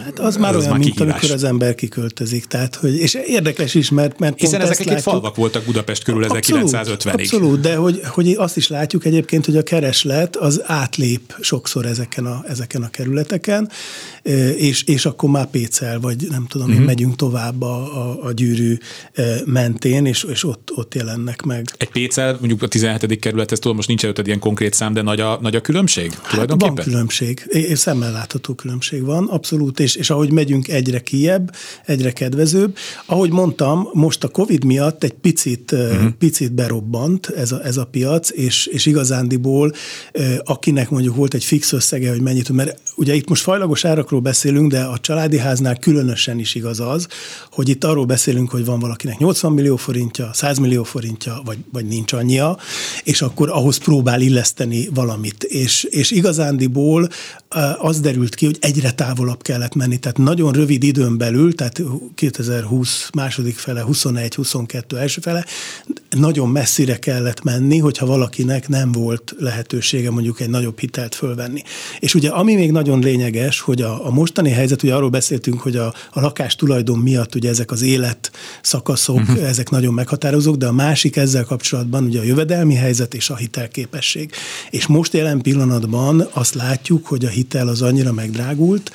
Hát az, az már olyan, már mint amikor az ember kiköltözik, tehát, hogy, és érdekes is, mert, mert Hiszen ezek egy falvak voltak Budapest körül abszolút, 1950-ig. Abszolút, de hogy, hogy azt is látjuk egyébként, hogy a kereslet az átlép sokszor ezeken a, ezeken a kerületeken, és, és akkor már pécel, vagy nem tudom, mhm. megyünk tovább a, a, a gyűrű mentén, és, és ott, ott jelennek meg. Egy pécel, mondjuk a 17. kerület, ez tudom, most nincs előtted ilyen konkrét szám, de nagy a, nagy a különbség? Hát van különbség, és szemmel látható különbség van, abszolút, és, és ahogy megyünk egyre kiebb, egyre kedvezőbb. Ahogy mondtam, most a Covid miatt egy picit, uh-huh. picit berobbant ez a, ez a piac, és, és igazándiból akinek mondjuk volt egy fix összege, hogy mennyit, mert ugye itt most fajlagos árakról beszélünk, de a családi háznál különösen is igaz az, hogy itt arról beszélünk, hogy van valakinek 80 millió forintja, 100 millió forintja, vagy, vagy nincs annyia, és akkor ahhoz próbál illeszteni valamit. És, és igazándiból az derült ki, hogy egyre távolabb kellett menni, tehát nagyon rövid időn belül, tehát 2020 második fele, 21-22 első fele, nagyon messzire kellett menni, hogyha valakinek nem volt lehetősége mondjuk egy nagyobb hitelt fölvenni. És ugye ami még nagyon lényeges, hogy a, a mostani helyzet, ugye arról beszéltünk, hogy a, a lakás tulajdon miatt ugye ezek az élet szakaszok, uh-huh. ezek nagyon meghatározók, de a másik ezzel kapcsolatban ugye a jövedelmi helyzet és a hitelképesség. És most jelen pillanatban azt látjuk, hogy a hitel az annyira megdrágult,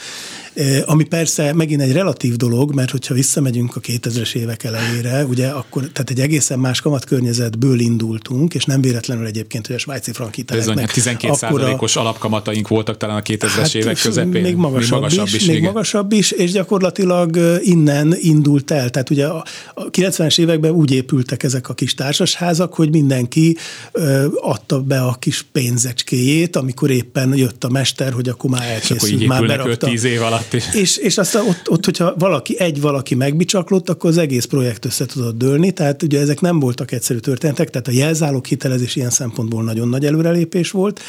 ami persze megint egy relatív dolog, mert hogyha visszamegyünk a 2000-es évek elejére, ugye akkor tehát egy egészen más kamatkörnyezetből indultunk, és nem véletlenül egyébként, hogy a svájci frank hiteleknek 12 os alapkamataink voltak talán a 2000-es hát, évek közepén. Még magasabb, még magasabb is, is még magasabb is, és gyakorlatilag innen indult el. Tehát ugye a, a 90-es években úgy épültek ezek a kis társasházak, hogy mindenki ö, adta be a kis pénzecskéjét, amikor éppen jött a mester, hogy akkor már elkészült, már berakta. 10 év alatt is. És, és aztán ott, ott, hogyha valaki, egy valaki megbicsaklott, akkor az egész projekt össze tudott dőlni, tehát ugye ezek nem voltak egyszerű történetek, tehát a jelzálók hitelezés ilyen szempontból nagyon nagy előrelépés volt.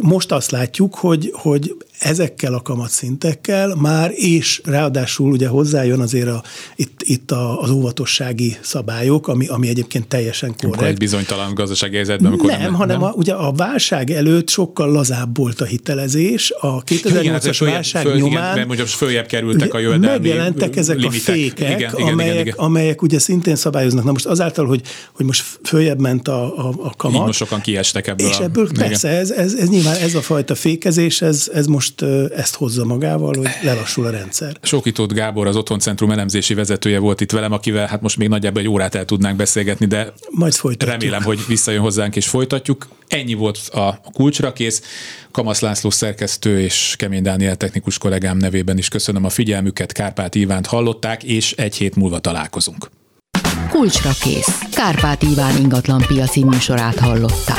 Most azt látjuk, hogy, hogy ezekkel a kamatszintekkel már, és ráadásul ugye hozzájön azért a, itt, itt a, az óvatossági szabályok, ami, ami egyébként teljesen korrekt. Amikor egy bizonytalan gazdasági helyzetben, amikor nem, nem, hanem nem? A, ugye a válság előtt sokkal lazább volt a hitelezés, a 2008-as hát válság föl, nyomán. Igen, mert mondjuk följebb kerültek a jövedelmi Megjelentek ezek limitek. a fékek, igen, igen, amelyek, igen, igen. amelyek ugye szintén szabályoznak. Na most azáltal, hogy, hogy most följebb ment a, a, a kamat. Így most sokan kiestek ebből. És ebből a, persze, ez, ez, ez nyilván ez a fajta fékezés, ez, ez most ezt hozza magával, hogy lelassul a rendszer. Sókitót Gábor, az Otthoncentrum elemzési vezetője volt itt velem, akivel hát most még nagyjából egy órát el tudnánk beszélgetni, de Majd folytatjuk. remélem, hogy visszajön hozzánk és folytatjuk. Ennyi volt a kulcsra kész. Kamasz László szerkesztő és Kemény Dániel technikus kollégám nevében is köszönöm a figyelmüket, Kárpát Ivánt hallották, és egy hét múlva találkozunk. Kulcsra kész. Kárpát Iván ingatlan piaci műsorát hallották.